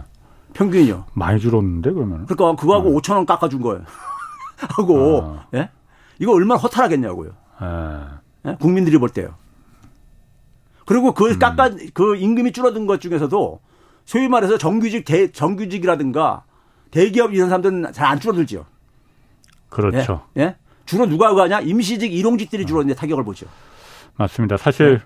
평균이요. 많이 줄었는데 그러면. 그러니까 그거하고 어. 5천 원 깎아 준 거예요. <laughs> 하고 어. 예? 이거 얼마나 허탈하겠냐고요. 예. 예? 국민들이 볼 때요. 그리고 그 음. 깎아 그 임금이 줄어든 것 중에서도 소위 말해서 정규직 대 정규직이라든가 대기업 이런 사람들은 잘 안 줄어들죠. 그렇죠. 예? 예? 주로 누가 가냐? 임시직 일용직들이 주로 이제 타격을 보죠. 맞습니다. 사실 네.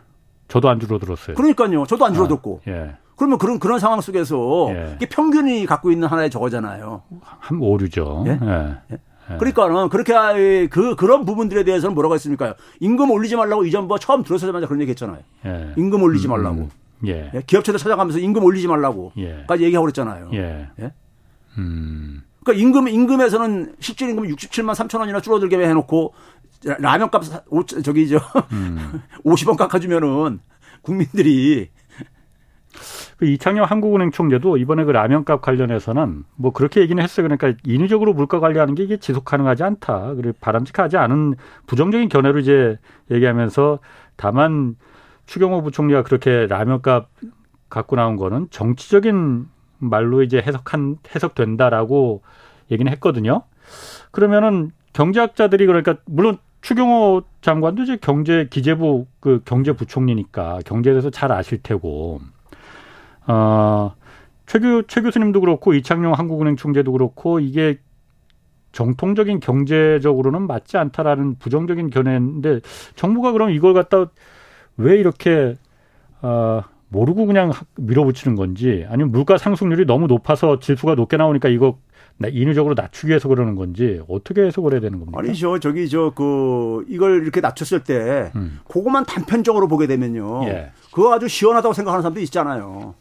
저도 안 줄어들었어요. 그러니까요. 저도 안 줄어들고. 아, 예. 그러면 그런 그런 상황 속에서 예. 이게 평균이 갖고 있는 하나의 저거잖아요. 한 오류죠. 예? 예. 예. 그러니까는 그렇게 그 그런 부분들에 대해서는 뭐라고 했습니까? 임금 올리지 말라고 이전부 처음 들어서자마자 그런 얘기했잖아요. 예. 임금 올리지 음, 말라고. 음, 음. 예. 기업체들 찾아가면서 임금 올리지 말라고. 까지 얘기하고 그랬잖아요. 예. 음. 그러니까 임금 임금에서는 실질 임금 67만 3천 원이나 줄어들게 해놓고 라면값 저기 저 음. <laughs> 50원 깎아주면은 국민들이 그 이창영 한국은행 총재도 이번에 그 라면값 관련해서는 뭐 그렇게 얘기는 했어요. 그러니까 인위적으로 물가 관리하는 게 이게 지속 가능하지 않다. 그리고 바람직하지 않은 부정적인 견해로 이제 얘기하면서 다만 추경호 부총리가 그렇게 라면값 갖고 나온 거는 정치적인 말로 이제 해석한 해석된다라고 얘기는 했거든요. 그러면은 경제학자들이 그러니까 물론 추경호 장관도 이제 경제 기재부 그 경제부총리니까 경제에 대해서 잘 아실 테고 어, 최, 최 교수님도 그렇고 이창용 한국은행 총재도 그렇고 이게 정통적인 경제적으로는 맞지 않다라는 부정적인 견해인데 정부가 그럼 이걸 갖다 왜 이렇게 어, 모르고 그냥 밀어붙이는 건지 아니면 물가 상승률이 너무 높아서 지수가 높게 나오니까 이거 인위적으로 낮추기 위해서 그러는 건지 어떻게 해석을 해야 되는 겁니까? 아니죠. 저기 저 그 이걸 이렇게 낮췄을 때 음. 그것만 단편적으로 보게 되면요. 예. 그거 아주 시원하다고 생각하는 사람도 있잖아요.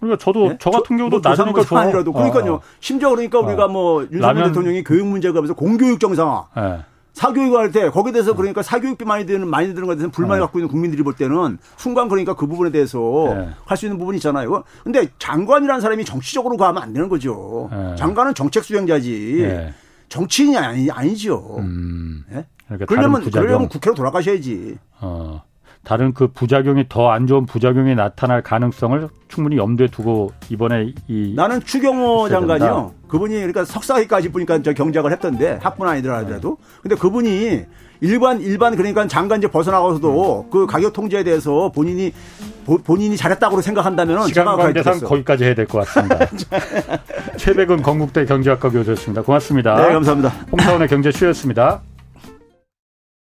그러니까 저도 예? 저 같은 경우도 뭐 낮으니까 저 아니라도 그러니까요. 어. 심지어 그러니까 우리가 어. 뭐 윤석열 라면... 대통령이 교육 문제가 하면서 공교육 정상화 예. 사교육을 할때 거기에 대해서 그러니까 사교육비 많이 드는 많이 드는 것에 대해서 불만을 네. 갖고 있는 국민들이 볼 때는 순간 그러니까 그 부분에 대해서 네. 할수 있는 부분이 있잖아요. 근데 장관이라는 사람이 정치적으로 가면 안 되는 거죠. 네. 장관은 정책 수행자지 네. 정치인이 아니 아니죠. 음. 네? 그러니까 그러려면 그러려면 국회로 돌아가셔야지. 어. 다른 그 부작용이 더 안 좋은 부작용이 나타날 가능성을 충분히 염두에 두고 이번에 이 나는 추경호 장관이요. 그분이 그러니까 석사기까지 보니까 저 경작을 했던데 학분 아니더라도 근데 그분이 일반 일반 그러니까 장관제 벗어나가서도 그 가격 통제에 대해서 본인이 보, 본인이 잘했다고 생각한다면 시간 관계상 거기까지 해야 될 것 같습니다. <laughs> 최백은 건국대 경제학과 교수였습니다. 고맙습니다. 네, 감사합니다. 홍사원의 경제쇼였습니다.